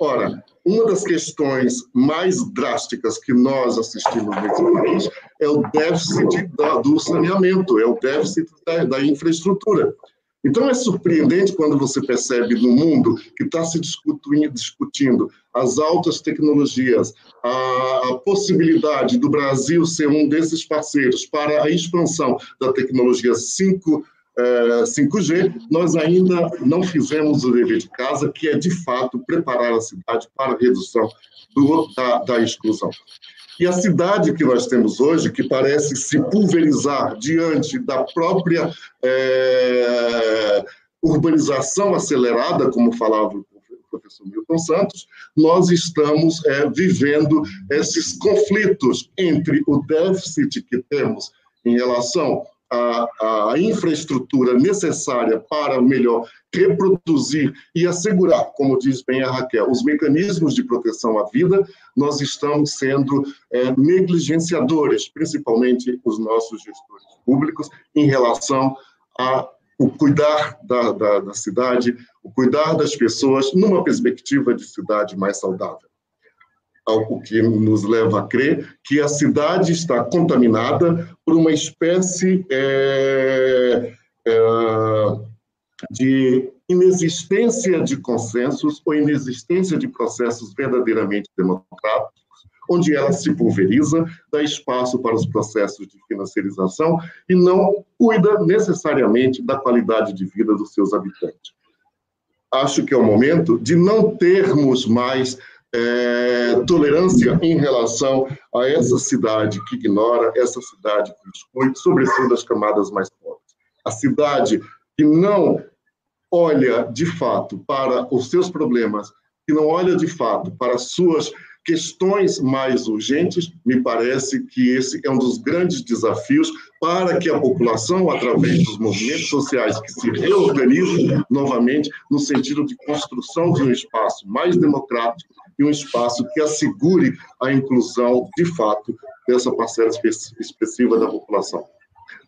Ora, uma das questões mais drásticas que nós assistimos nesse país é o déficit da, do saneamento, é o déficit da, da, infraestrutura. Então é surpreendente quando você percebe no mundo que está se discutindo, discutindo, as altas tecnologias, a, a possibilidade do Brasil ser um desses parceiros para a expansão da tecnologia 5 5G, nós ainda não fizemos o dever de casa, que é, de fato, preparar a cidade para a redução do, da, da exclusão. E a cidade que nós temos hoje, que parece se pulverizar diante da própria é, urbanização acelerada, como falava o professor Milton Santos, nós estamos é, vivendo esses conflitos entre o déficit que temos em relação a, a infraestrutura necessária para melhor reproduzir e assegurar, como diz bem a Raquel, os mecanismos de proteção à vida, nós estamos sendo é, negligenciadores, principalmente os nossos gestores públicos, em relação a o cuidar da, da, da cidade, o cuidar das pessoas numa perspectiva de cidade mais saudável o que nos leva a crer que a cidade está contaminada por uma espécie é, é, de inexistência de consensos ou inexistência de processos verdadeiramente democráticos, onde ela se pulveriza, dá espaço para os processos de financiarização e não cuida necessariamente da qualidade de vida dos seus habitantes. Acho que é o momento de não termos mais é, tolerância em relação a essa cidade que ignora, essa cidade que exclui, sobretudo as camadas mais pobres. A cidade que não olha de fato para os seus problemas, que não olha de fato para as suas questões mais urgentes, me parece que esse é um dos grandes desafios para que a população, através dos movimentos sociais, que se reorganizem novamente no sentido de construção de um espaço mais democrático e um espaço que assegure a inclusão, de fato, dessa parcela expressiva da população.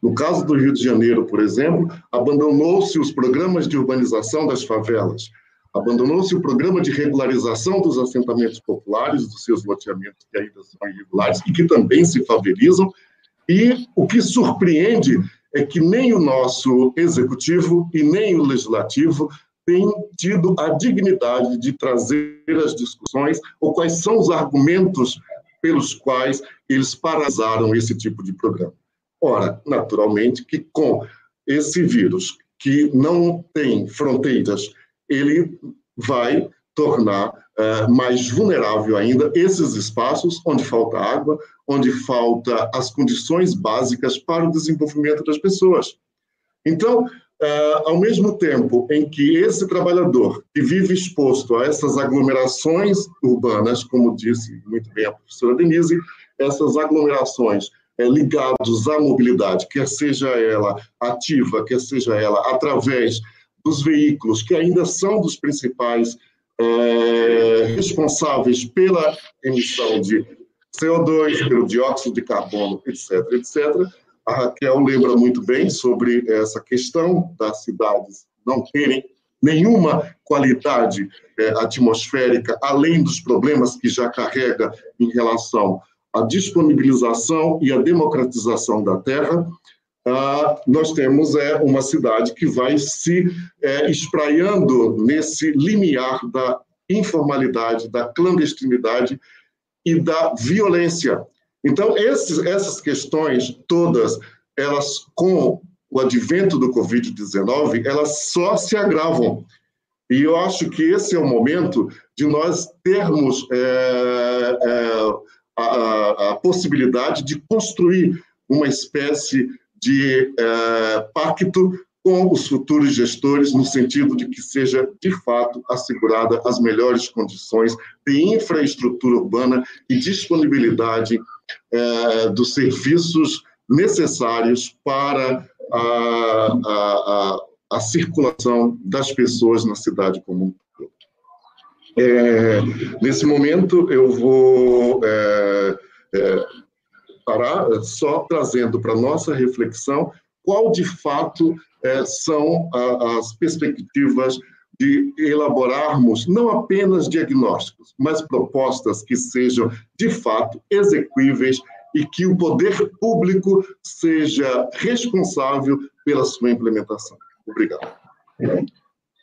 No caso do Rio de Janeiro, por exemplo, abandonou-se os programas de urbanização das favelas, abandonou-se o programa de regularização dos assentamentos populares, dos seus loteamentos que ainda são irregulares e que também se favelizam, e o que surpreende é que nem o nosso executivo e nem o legislativo têm tido a dignidade de trazer as discussões ou quais são os argumentos pelos quais eles paralisaram esse tipo de programa. Ora, naturalmente que com esse vírus que não tem fronteiras, ele vai tornar uh, mais vulnerável ainda esses espaços onde falta água, onde falta as condições básicas para o desenvolvimento das pessoas. Então, uh, ao mesmo tempo em que esse trabalhador que vive exposto a essas aglomerações urbanas, como disse muito bem a professora Denise, essas aglomerações é, ligados à mobilidade, quer seja ela ativa, quer seja ela através dos veículos, que ainda são dos principais é, responsáveis pela emissão de CO2, pelo dióxido de carbono, etc., etc. A Raquel lembra muito bem sobre essa questão das cidades não terem nenhuma qualidade é, atmosférica, além dos problemas que já carrega em relação à disponibilização e à democratização da terra, ah, nós temos é, uma cidade que vai se é, espraiando nesse limiar da informalidade, da clandestinidade e da violência. Então, esses, essas questões todas, elas, com o advento do Covid-19, elas só se agravam. E eu acho que esse é o momento de nós termos é, é, a, a, possibilidade de construir uma espécie de é, pacto com os futuros gestores, no sentido de que seja, de fato, assegurada as melhores condições de infraestrutura urbana e disponibilidade é, dos serviços necessários para a, a, a, a, circulação das pessoas na cidade como um. É, nesse momento, eu vou é, é parar eh, só trazendo para nossa reflexão qual de fato é, são a, as perspectivas de elaborarmos não apenas diagnósticos, mas propostas que sejam de fato execuíveis e que o poder público seja responsável pela sua implementação. Obrigado.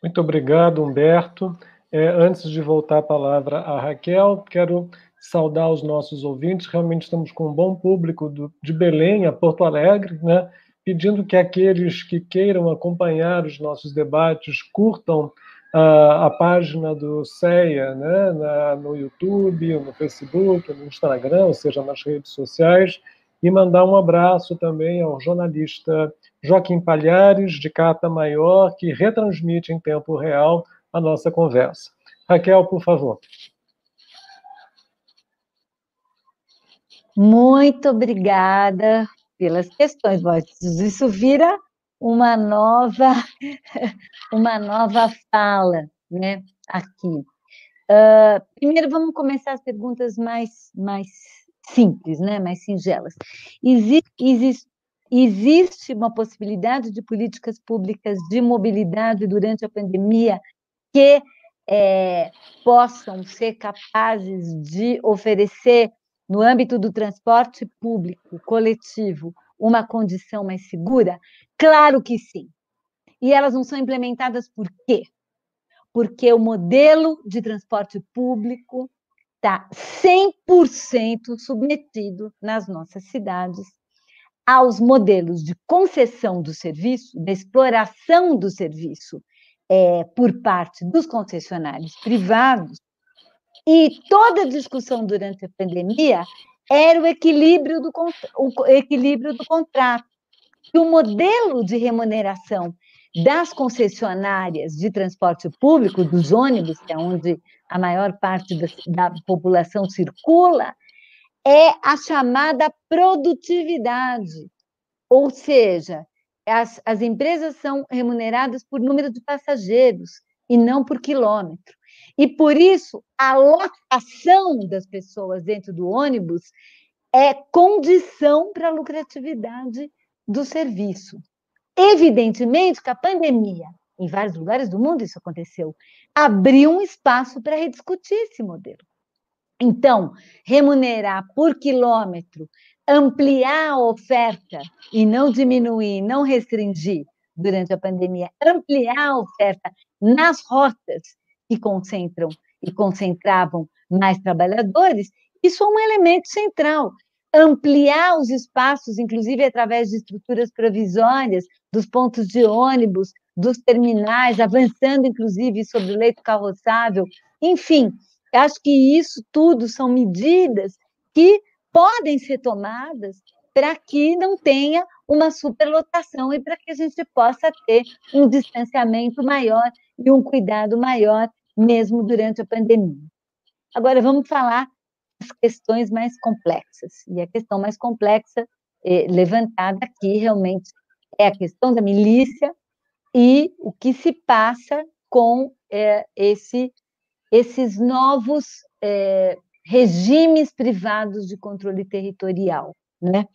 Muito obrigado, Humberto. É, antes de voltar a palavra a Raquel, quero saudar os nossos ouvintes. Realmente estamos com um bom público do, de Belém a Porto Alegre, né? pedindo que aqueles que queiram acompanhar os nossos debates curtam a, a página do CEA né? Na, no YouTube, no Facebook, no Instagram, ou seja, nas redes sociais, e mandar um abraço também ao jornalista Joaquim Palhares, de Cata Maior, que retransmite em tempo real a nossa conversa. Raquel, por favor. Muito obrigada pelas questões, Borges. Isso vira uma nova, uma nova fala, né, aqui. Uh, primeiro, vamos começar as perguntas mais, mais simples, né, mais singelas. Existe, existe, existe uma possibilidade de políticas públicas de mobilidade durante a pandemia que é, possam ser capazes de oferecer no âmbito do transporte público coletivo, uma condição mais segura? Claro que sim. E elas não são implementadas por quê? Porque o modelo de transporte público está 100% submetido nas nossas cidades aos modelos de concessão do serviço, da exploração do serviço é, por parte dos concessionários privados, e toda a discussão durante a pandemia era o equilíbrio do, o equilíbrio do contrato. E o modelo de remuneração das concessionárias de transporte público, dos ônibus, que é onde a maior parte da, da população circula, é a chamada produtividade, ou seja, as, as empresas são remuneradas por número de passageiros e não por quilômetro. E por isso, a lotação das pessoas dentro do ônibus é condição para a lucratividade do serviço. Evidentemente que a pandemia, em vários lugares do mundo isso aconteceu, abriu um espaço para rediscutir esse modelo. Então, remunerar por quilômetro, ampliar a oferta e não diminuir, não restringir durante a pandemia, ampliar a oferta nas rotas que concentram e concentravam mais trabalhadores, isso é um elemento central. Ampliar os espaços, inclusive através de estruturas provisórias, dos pontos de ônibus, dos terminais, avançando inclusive sobre o leito carroçável, enfim, acho que isso tudo são medidas que podem ser tomadas para que não tenha uma superlotação e para que a gente possa ter um distanciamento maior e um cuidado maior, mesmo durante a pandemia. Agora, vamos falar das questões mais complexas. E a questão mais complexa eh, levantada aqui realmente é a questão da milícia e o que se passa com eh, esse esses novos é, regimes privados de controle territorial, né?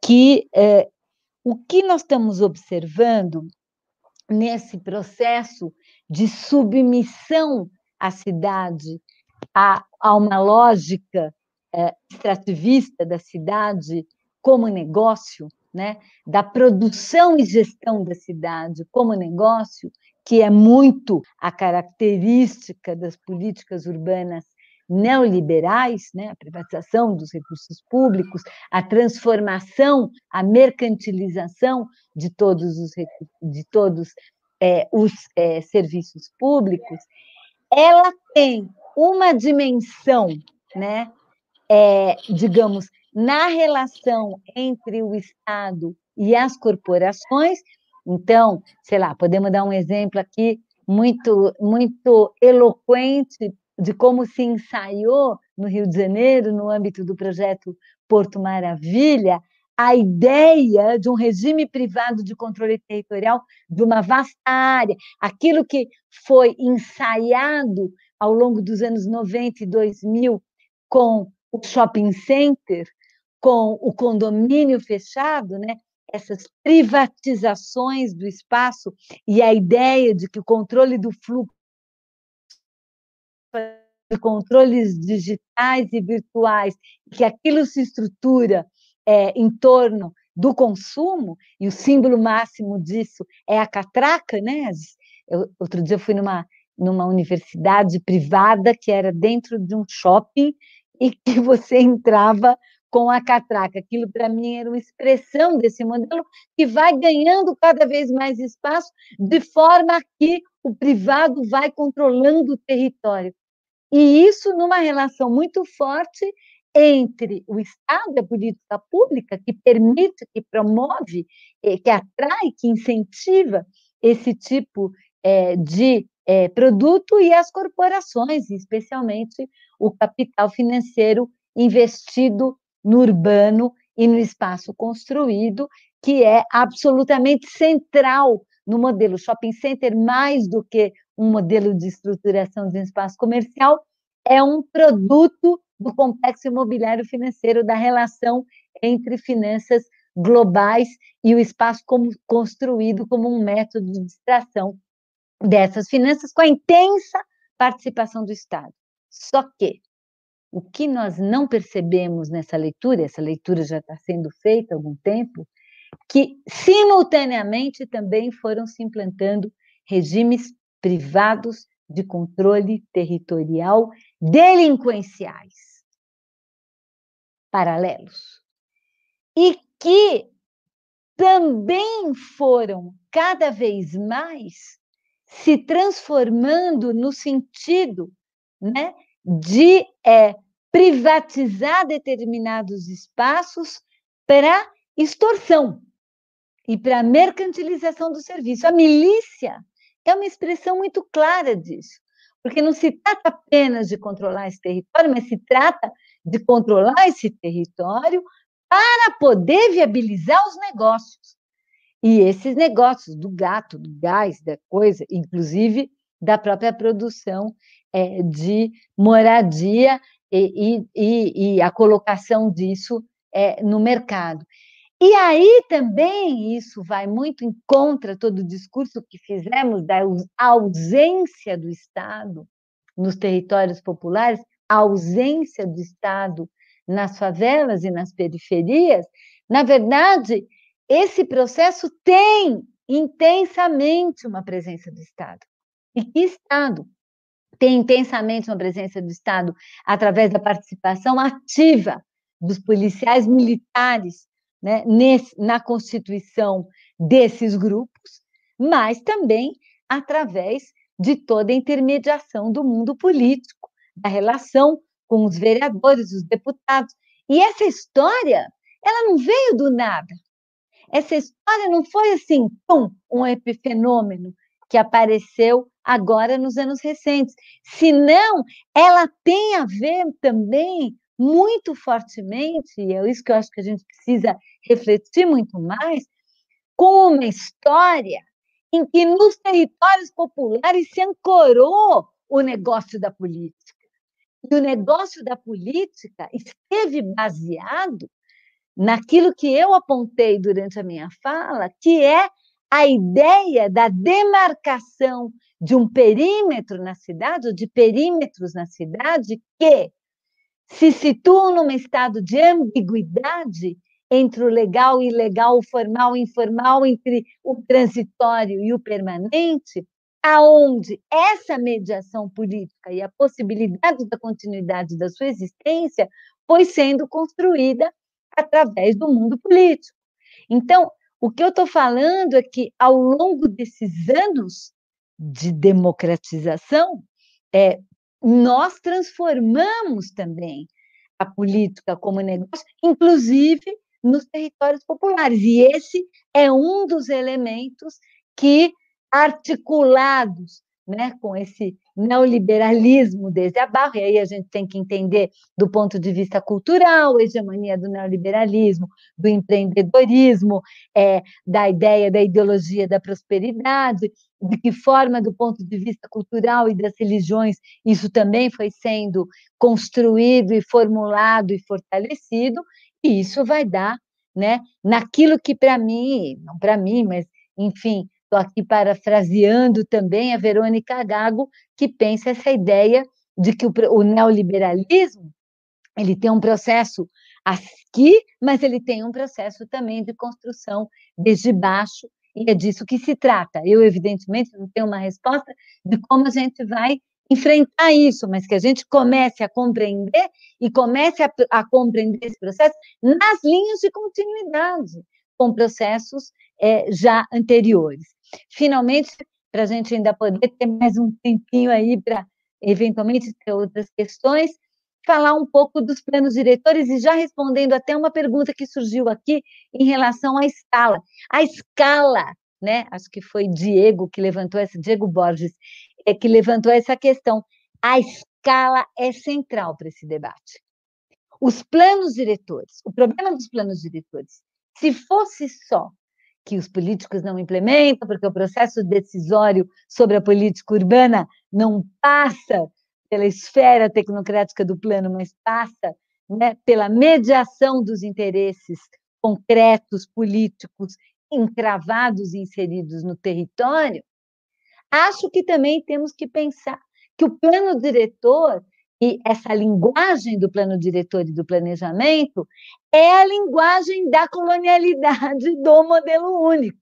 Que é, o que nós estamos observando nesse processo de submissão à cidade, a, a uma lógica é, extrativista da cidade como negócio, né, da produção e gestão da cidade como negócio, que é muito a característica das políticas urbanas neoliberais, né, a privatização dos recursos públicos, a transformação, a mercantilização de todos os, de todos, é, os é, serviços públicos, ela tem uma dimensão, né, é, digamos, na relação entre o Estado e as corporações, então, sei lá, podemos dar um exemplo aqui muito, muito eloquente de como se ensaiou no Rio de Janeiro, no âmbito do projeto Porto Maravilha, a ideia de um regime privado de controle territorial de uma vasta área, aquilo que foi ensaiado ao longo dos anos 90 e 2000 com o shopping center, com o condomínio fechado, né? essas privatizações do espaço e a ideia de que o controle do fluxo, controles digitais e virtuais, que aquilo se estrutura é, em torno do consumo, e o símbolo máximo disso é a catraca, né? Eu, outro dia eu fui numa, numa universidade privada que era dentro de um shopping e que você entrava com a catraca. Aquilo, para mim, era uma expressão desse modelo que vai ganhando cada vez mais espaço, de forma que o privado vai controlando o território. E isso numa relação muito forte entre o Estado e a política pública, que permite, que promove, eh, que atrai, que incentiva esse tipo eh, de eh, produto, e as corporações, especialmente o capital financeiro investido no urbano e no espaço construído, que é absolutamente central no modelo. Shopping center, mais do que um modelo de estruturação de um espaço comercial, é um produto do complexo imobiliário financeiro, da relação entre finanças globais e o espaço como construído como um método de distração dessas finanças, com a intensa participação do Estado. Só que o que nós não percebemos nessa leitura, essa leitura já está sendo feita há algum tempo, que simultaneamente também foram se implantando regimes privados de controle territorial delinquenciais paralelos e que também foram cada vez mais se transformando no sentido né, de é, privatizar determinados espaços para extorsão e para mercantilização do serviço. A milícia é uma expressão muito clara disso, porque não se trata apenas de controlar esse território, mas se trata de controlar esse território para poder viabilizar os negócios. E esses negócios do gato, do gás, da coisa, inclusive da própria produção é, de moradia e, e, e, a colocação disso é, no mercado. E aí também isso vai muito em contra todo o discurso que fizemos da ausência do Estado nos territórios populares, a ausência do Estado nas favelas e nas periferias. Na verdade, esse processo tem intensamente uma presença do Estado. E que Estado? Tem intensamente uma presença do Estado através da participação ativa dos policiais militares né, nesse, na constituição desses grupos, mas também através de toda a intermediação do mundo político, da relação com os vereadores, os deputados. E essa história, ela não veio do nada. Essa história não foi assim, pum, um epifenômeno que apareceu agora nos anos recentes. Senão, ela tem a ver também muito fortemente, e é isso que eu acho que a gente precisa refletir muito mais, com uma história em que nos territórios populares se ancorou o negócio da política. E o negócio da política esteve baseado naquilo que eu apontei durante a minha fala, que é a ideia da demarcação de um perímetro na cidade, ou de perímetros na cidade, que se situam num estado de ambiguidade entre o legal e ilegal, o formal e informal, entre o transitório e o permanente, aonde essa mediação política e a possibilidade da continuidade da sua existência foi sendo construída através do mundo político. Então, o que eu estou falando é que, ao longo desses anos de democratização, é, nós transformamos também a política como negócio, inclusive nos territórios populares. E esse é um dos elementos que, articulados né, com esse neoliberalismo desde a barra, e aí a gente tem que entender do ponto de vista cultural, a hegemonia do neoliberalismo, do empreendedorismo, é, da ideia da ideologia da prosperidade, de que forma, do ponto de vista cultural e das religiões, isso também foi sendo construído e formulado e fortalecido, e isso vai dar né, naquilo que para mim, não para mim, mas enfim, Estou aqui parafraseando também a Verônica Gago, que pensa essa ideia de que o, o neoliberalismo ele tem um processo aqui, mas ele tem um processo também de construção desde baixo, e é disso que se trata. Eu, evidentemente, não tenho uma resposta de como a gente vai enfrentar isso, mas que a gente comece a compreender e comece a, a compreender esse processo nas linhas de continuidade, com processos é, já anteriores. Finalmente, para a gente ainda poder ter mais um tempinho aí para, eventualmente, ter outras questões, falar um pouco dos planos diretores e já respondendo até uma pergunta que surgiu aqui em relação à escala. A escala, né? Acho que foi Diego que levantou essa, Diego Borges, é, que levantou essa questão. A escala é central para esse debate. Os planos diretores, o problema dos planos diretores, se fosse só que os políticos não implementam, porque o processo decisório sobre a política urbana não passa pela esfera tecnocrática do plano, mas passa né, pela mediação dos interesses concretos políticos encravados e inseridos no território, acho que também temos que pensar que o plano diretor e essa linguagem do plano diretor e do planejamento é a linguagem da colonialidade do modelo único.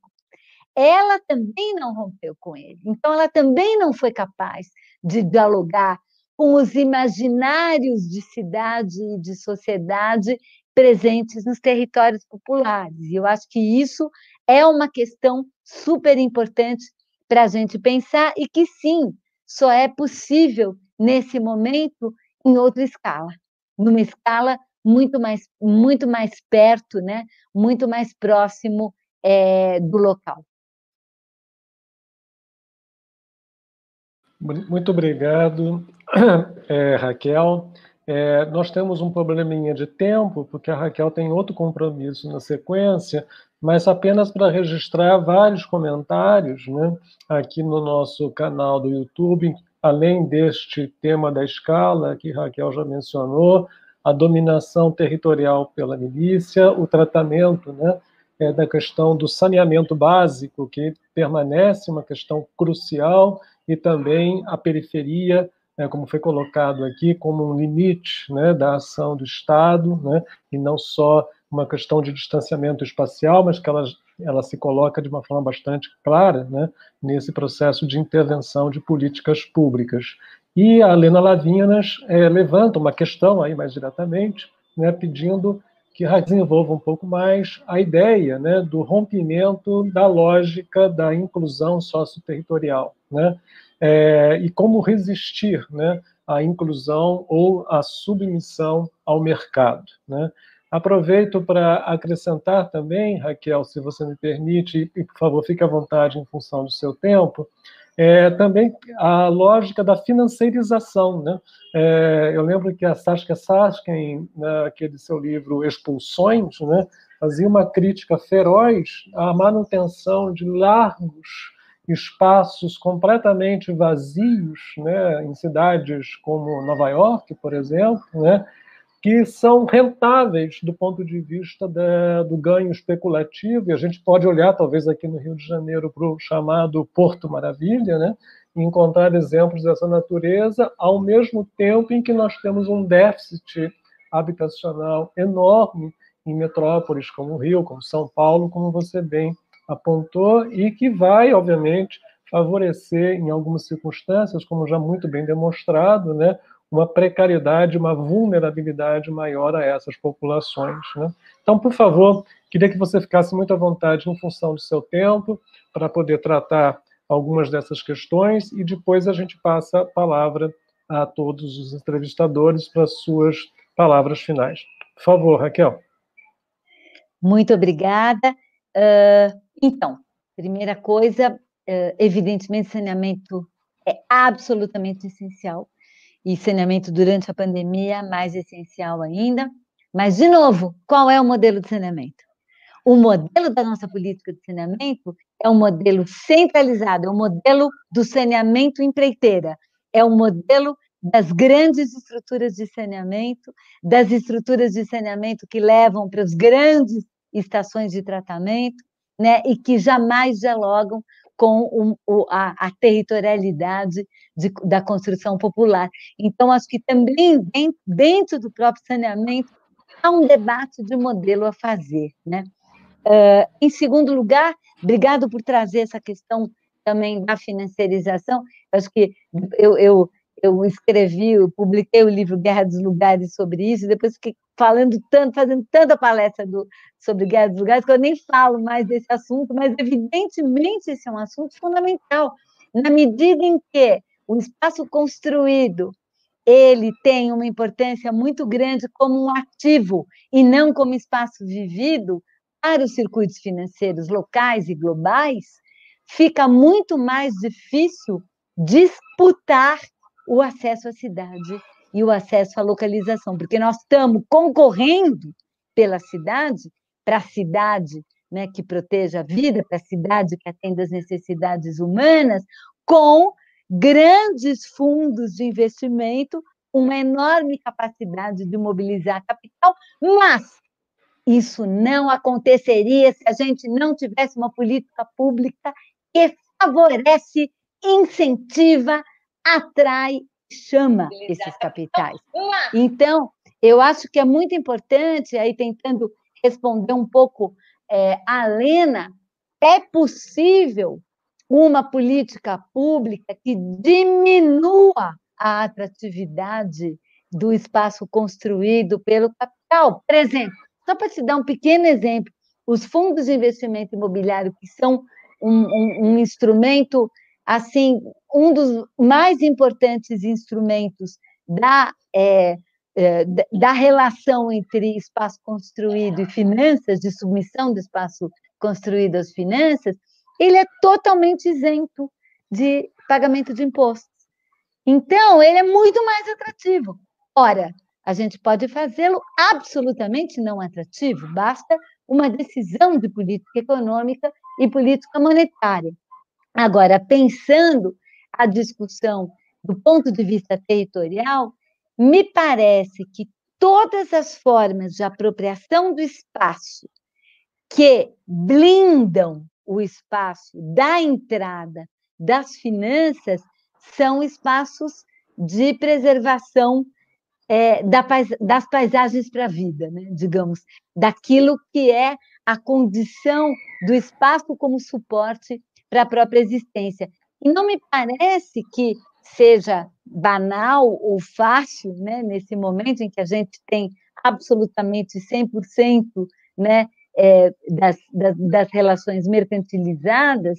Ela também não rompeu com ele, então ela também não foi capaz de dialogar com os imaginários de cidade e de sociedade presentes nos territórios populares. E eu acho que isso é uma questão super importante para a gente pensar e que sim, só é possível nesse momento em outra escala, numa escala muito mais, muito mais perto, né? muito mais próximo é, do local. Muito obrigado, é, Raquel. É, nós temos um probleminha de tempo, porque a Raquel tem outro compromisso na sequência, mas apenas para registrar vários comentários né, aqui no nosso canal do YouTube, além deste tema da escala, que Raquel já mencionou, a dominação territorial pela milícia, o tratamento né, é, da questão do saneamento básico, que permanece uma questão crucial, e também a periferia, né, como foi colocado aqui, como um limite né, da ação do Estado, né, e não só uma questão de distanciamento espacial, mas que ela, ela se coloca de uma forma bastante clara né, nesse processo de intervenção de políticas públicas. E a Helena Lavinas é, levanta uma questão aí mais diretamente, né, pedindo que desenvolva um pouco mais a ideia né, do rompimento da lógica da inclusão socioterritorial, né, é, e como resistir né, à inclusão ou à submissão ao mercado. Né. Aproveito para acrescentar também, Raquel, se você me permite, e por favor fique à vontade em função do seu tempo, é, também a lógica da financiarização. Né? É, eu lembro que a Saskia Saskin, naquele seu livro Expulsões, né, fazia uma crítica feroz à manutenção de largos espaços completamente vazios, né, em cidades como Nova York, por exemplo, né, que são rentáveis do ponto de vista da, do ganho especulativo, e a gente pode olhar, talvez, aqui no Rio de Janeiro, para o chamado Porto Maravilha, né? e encontrar exemplos dessa natureza, ao mesmo tempo em que nós temos um déficit habitacional enorme em metrópoles como o Rio, como São Paulo, como você bem apontou, e que vai, obviamente, favorecer, em algumas circunstâncias, como já muito bem demonstrado, né, uma precariedade, uma vulnerabilidade maior a essas populações. Né? Então, por favor, queria que você ficasse muito à vontade em função do seu tempo para poder tratar algumas dessas questões e depois a gente passa a palavra a todos os entrevistadores para suas palavras finais. Por favor, Raquel. Muito obrigada. Uh, então, primeira coisa, uh, evidentemente, saneamento é absolutamente essencial e saneamento durante a pandemia, mais essencial ainda. Mas, de novo, qual é o modelo de saneamento? O modelo da nossa política de saneamento é um modelo centralizado, é um modelo do saneamento empreiteira, é um modelo das grandes estruturas de saneamento, das estruturas de saneamento que levam para as grandes estações de tratamento, né, e que jamais dialogam com o, a, a, territorialidade de, da construção popular. Então, acho que também dentro do próprio saneamento há um debate de modelo a fazer. Né? Uh, em segundo lugar, obrigado por trazer essa questão também da financiarização. Acho que eu, eu eu escrevi, eu publiquei o livro Guerra dos Lugares sobre isso, e depois fiquei falando tanto, fazendo tanta palestra do, sobre Guerra dos Lugares, que eu nem falo mais desse assunto, mas evidentemente esse é um assunto fundamental, na medida em que o espaço construído ele tem uma importância muito grande como um ativo e não como espaço vivido para os circuitos financeiros locais e globais, fica muito mais difícil disputar o acesso à cidade e o acesso à localização, porque nós estamos concorrendo pela cidade, para a cidade né, que proteja a vida, para a cidade que atenda às necessidades humanas, com grandes fundos de investimento, uma enorme capacidade de mobilizar capital, mas isso não aconteceria se a gente não tivesse uma política pública que favorece, incentiva atrai, chama esses capitais. Então, eu acho que é muito importante, aí tentando responder um pouco é, a Lena, é possível uma política pública que diminua a atratividade do espaço construído pelo capital. Por exemplo, só para te dar um pequeno exemplo, os fundos de investimento imobiliário, que são um, um, um instrumento assim, um dos mais importantes instrumentos da, é, é, da relação entre espaço construído e finanças, de submissão do espaço construído às finanças, ele é totalmente isento de pagamento de impostos. Então, ele é muito mais atrativo. Ora, a gente pode fazê-lo absolutamente não atrativo, basta uma decisão de política econômica e política monetária. Agora, pensando a discussão do ponto de vista territorial, me parece que todas as formas de apropriação do espaço que blindam o espaço da entrada das finanças são espaços de preservação é, da das paisagens para a vida, né? digamos, daquilo que é a condição do espaço como suporte para a própria existência. E não me parece que seja banal ou fácil, né, nesse momento em que a gente tem absolutamente 100% né, é, das, das, das, relações mercantilizadas,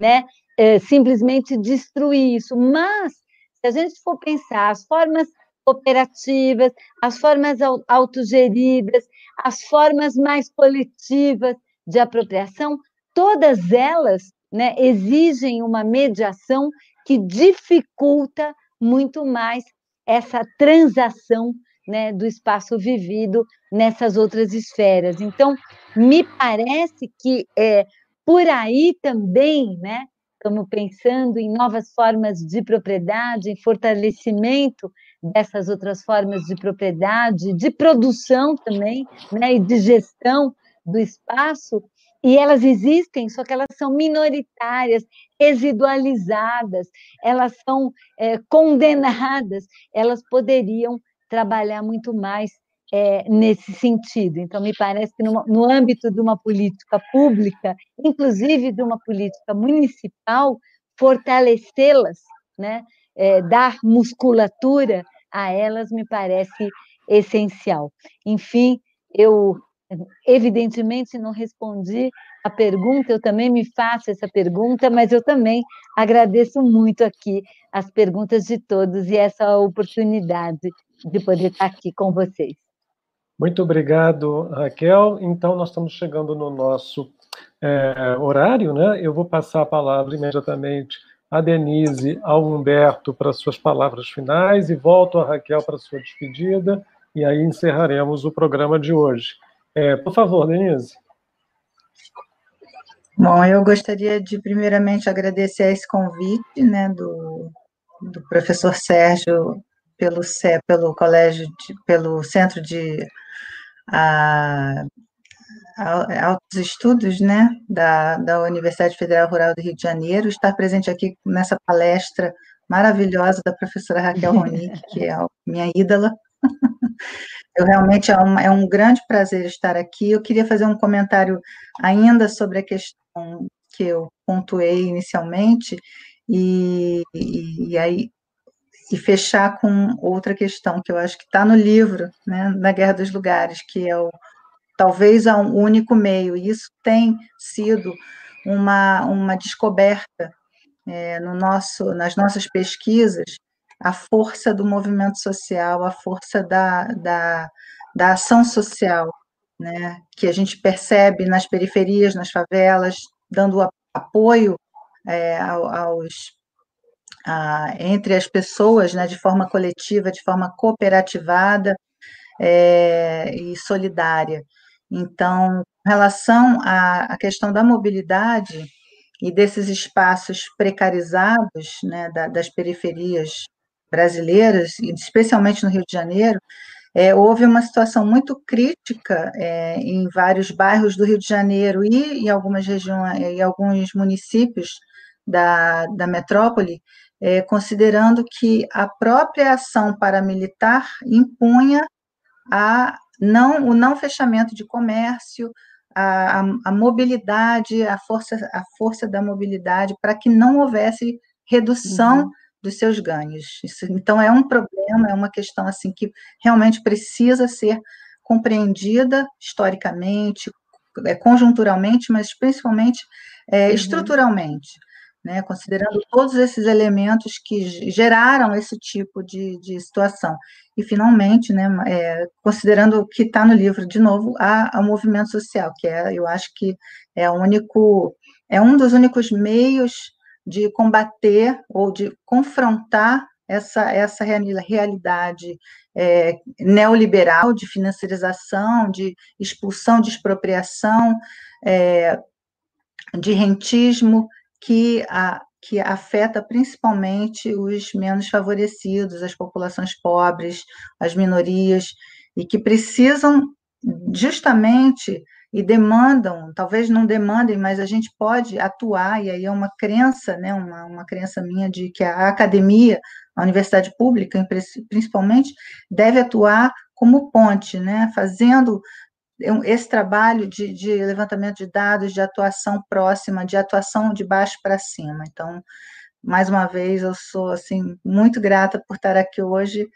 né, é, simplesmente destruir isso. Mas, se a gente for pensar as formas cooperativas, as formas autogeridas, as formas mais coletivas de apropriação, todas elas né, exigem uma mediação que dificulta muito mais essa transação né, do espaço vivido nessas outras esferas. Então, me parece que é, por aí também, né, estamos pensando em novas formas de propriedade, em fortalecimento dessas outras formas de propriedade, de produção também, né, e de gestão do espaço, e elas existem, só que elas são minoritárias, residualizadas, elas são é, condenadas, elas poderiam trabalhar muito mais é, nesse sentido. Então, me parece que no, no âmbito de uma política pública, inclusive de uma política municipal, fortalecê-las, né, é, dar musculatura a elas, me parece essencial. Enfim, eu evidentemente não respondi a pergunta, eu também me faço essa pergunta, mas eu também agradeço muito aqui as perguntas de todos e essa oportunidade de poder estar aqui com vocês. Muito obrigado, Raquel. Então, nós estamos chegando no nosso é, horário, né? Eu vou passar a palavra imediatamente a Denise, ao Humberto para suas palavras finais e volto a Raquel para sua despedida e aí encerraremos o programa de hoje. É, por favor, Denise. Bom, eu gostaria de primeiramente agradecer esse convite, né, do, do professor Sérgio pelo pelo colégio, de, pelo centro de a, altos estudos, né, da, da Universidade Federal Rural do Rio de Janeiro, estar presente aqui nessa palestra maravilhosa da professora Raquel Ronick, que é a minha ídola. Eu realmente é um, é um grande prazer estar aqui. Eu queria fazer um comentário ainda sobre a questão que eu pontuei inicialmente e, e, e aí e fechar com outra questão que eu acho que está no livro, né, na Guerra dos Lugares, que é o talvez o um único meio. E isso tem sido uma, uma descoberta é, no nosso, nas nossas pesquisas a força do movimento social, a força da, da, da ação social, né, que a gente percebe nas periferias, nas favelas, dando apoio é, aos, a, entre as pessoas, né, de forma coletiva, de forma cooperativada é, e solidária. Então, em relação à, à questão da mobilidade e desses espaços precarizados, né, da, das periferias brasileiras, especialmente no Rio de Janeiro, é, houve uma situação muito crítica é, em vários bairros do Rio de Janeiro e em algumas regiões, em alguns municípios da, da metrópole, é, considerando que a própria ação paramilitar impunha a não, o não fechamento de comércio, a, a, a mobilidade, a força, a força da mobilidade, para que não houvesse redução uhum dos seus ganhos. Isso, então, é um problema, é uma questão assim que realmente precisa ser compreendida historicamente, é, conjunturalmente, mas principalmente é, uhum. estruturalmente, né, considerando todos esses elementos que geraram esse tipo de, de situação. E, finalmente, né, é, considerando o que está no livro, de novo, a, a movimento social, que é, eu acho que é, o único, é um dos únicos meios de combater ou de confrontar essa, essa realidade é, neoliberal de financiarização, de expulsão, de expropriação, é, de rentismo, que, a, que afeta principalmente os menos favorecidos, as populações pobres, as minorias, e que precisam justamente e demandam, talvez não demandem, mas a gente pode atuar, e aí é uma crença, né, uma, uma crença minha de que a academia, a universidade pública, principalmente, deve atuar como ponte, né, fazendo esse trabalho de, de levantamento de dados, de atuação próxima, de atuação de baixo para cima. Então, mais uma vez, eu sou assim muito grata por estar aqui hoje,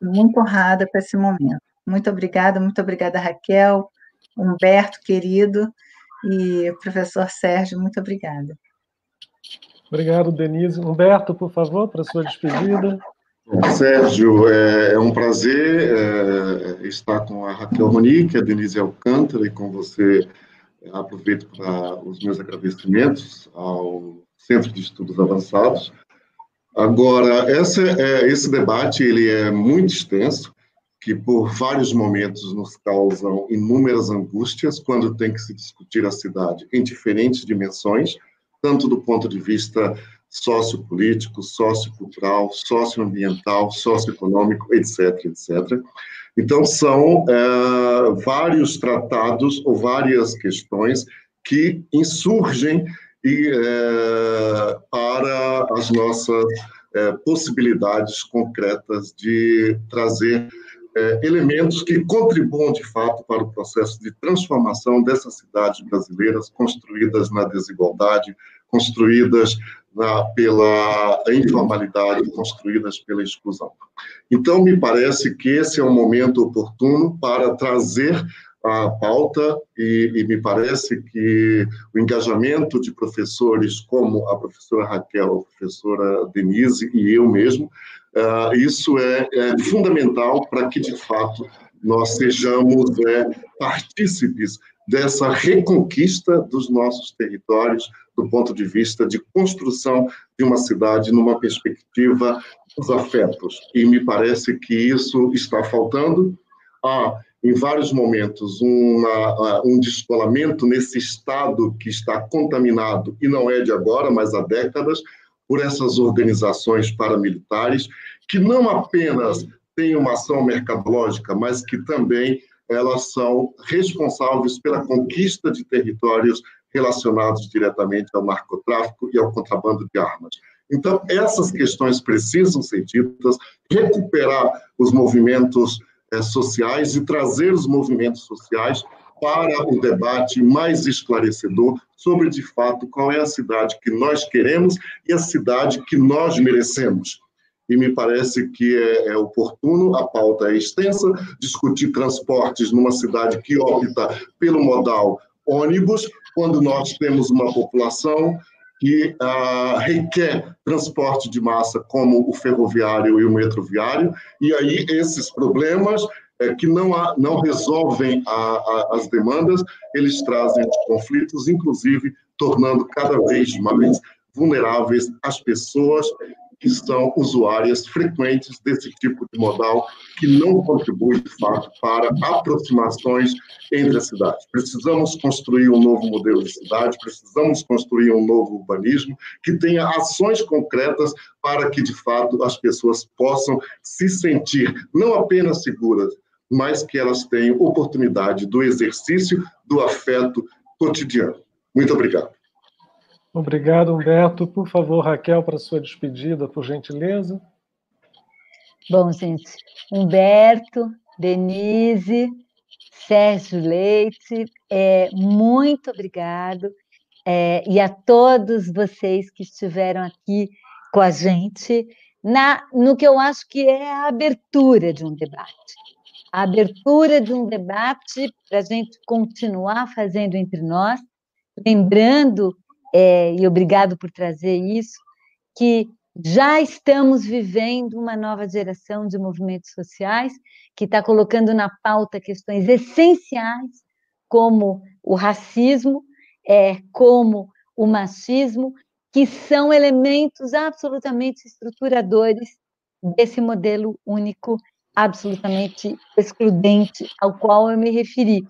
muito honrada com esse momento. Muito obrigada, muito obrigada, Raquel, Humberto, querido, e professor Sérgio, muito obrigada. Obrigado, Denise. Humberto, por favor, para a sua despedida. Sérgio, é, é um prazer é, estar com a Raquel Monique, a Denise Alcântara, e com você aproveito para os meus agradecimentos ao Centro de Estudos Avançados. Agora, essa, é, esse debate ele é muito extenso, que por vários momentos nos causam inúmeras angústias quando tem que se discutir a cidade em diferentes dimensões, tanto do ponto de vista sociopolítico, sociocultural, socioambiental, socioeconômico, etc., etc. Então, são é, vários tratados ou várias questões que insurgem e, é, para as nossas é, possibilidades concretas de trazer é, elementos que contribuam de fato para o processo de transformação dessas cidades brasileiras construídas na desigualdade, construídas na, pela informalidade, construídas pela exclusão. Então, me parece que esse é um momento oportuno para trazer a pauta e, e, me parece que o engajamento de professores como a professora Raquel, a professora Denise e eu mesmo Uh, isso é, é fundamental para que, de fato, nós sejamos é, partícipes dessa reconquista dos nossos territórios do ponto de vista de construção de uma cidade numa perspectiva dos afetos. E me parece que isso está faltando. Há, em vários momentos, uma, um descolamento nesse estado que está contaminado, e não é de agora, mas há décadas, por essas organizações paramilitares, que não apenas têm uma ação mercadológica, mas que também elas são responsáveis pela conquista de territórios relacionados diretamente ao narcotráfico e ao contrabando de armas. Então, essas questões precisam ser ditas, recuperar os movimentos sociais e trazer os movimentos sociais para o debate mais esclarecedor sobre, de fato, qual é a cidade que nós queremos e a cidade que nós merecemos. E me parece que é, é oportuno, a pauta é extensa, discutir transportes numa cidade que opta pelo modal ônibus, quando nós temos uma população que ah, requer transporte de massa como o ferroviário e o metroviário, e aí esses problemas é, que não, há, não resolvem a, a, as demandas, eles trazem os conflitos, inclusive tornando cada vez mais vulneráveis as pessoas que são usuárias frequentes desse tipo de modal que não contribui, de fato, para aproximações entre as cidades. Precisamos construir um novo modelo de cidade, precisamos construir um novo urbanismo que tenha ações concretas para que, de fato, as pessoas possam se sentir não apenas seguras, mas que elas tenham oportunidade do exercício do afeto cotidiano. Muito obrigado. Obrigado, Humberto. Por favor, Raquel, para sua despedida, por gentileza. Bom, gente, Humberto, Denise, Sérgio Leite, é, muito obrigado. É, e a todos vocês que estiveram aqui com a gente na, no que eu acho que é a abertura de um debate a abertura de um debate para a gente continuar fazendo entre nós, lembrando, é, e obrigado por trazer isso, que já estamos vivendo uma nova geração de movimentos sociais que está colocando na pauta questões essenciais, como o racismo, é, como o machismo, que são elementos absolutamente estruturadores desse modelo único absolutamente excludente ao qual eu me referi.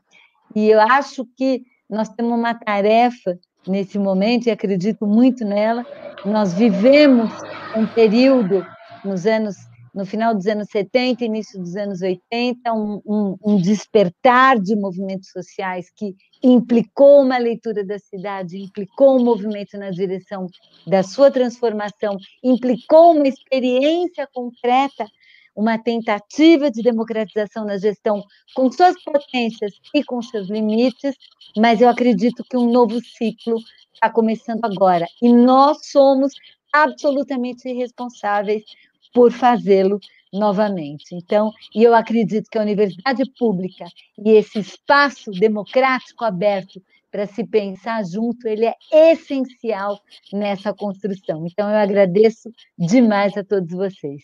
E eu acho que nós temos uma tarefa nesse momento, e acredito muito nela. Nós vivemos um período nos anos no final dos anos 70, início dos anos 80, um, um, um, despertar de movimentos sociais que implicou uma leitura da cidade, implicou um movimento na direção da sua transformação, implicou uma experiência concreta, uma tentativa de democratização na gestão com suas potências e com seus limites, mas eu acredito que um novo ciclo está começando agora e nós somos absolutamente responsáveis por fazê-lo novamente. Então, e eu acredito que a universidade pública e esse espaço democrático aberto para se pensar junto, ele é essencial nessa construção. Então, eu agradeço demais a todos vocês.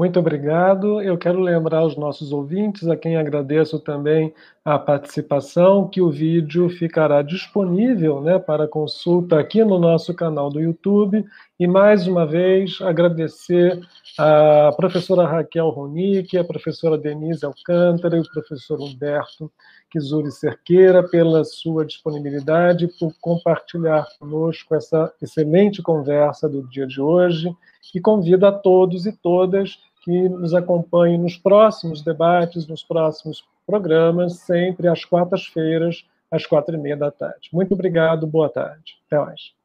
Muito obrigado. Eu quero lembrar aos nossos ouvintes, a quem agradeço também a participação, que o vídeo ficará disponível né, para consulta aqui no nosso canal do YouTube. E mais uma vez agradecer a professora Raquel Ronick, a professora Denise Alcântara e o professor Humberto Kizuri Cerqueira pela sua disponibilidade, por compartilhar conosco essa excelente conversa do dia de hoje. E convido a todos e todas que nos acompanhem nos próximos debates, nos próximos programas, sempre às quartas-feiras, às quatro e meia da tarde. Muito obrigado, boa tarde. Até mais.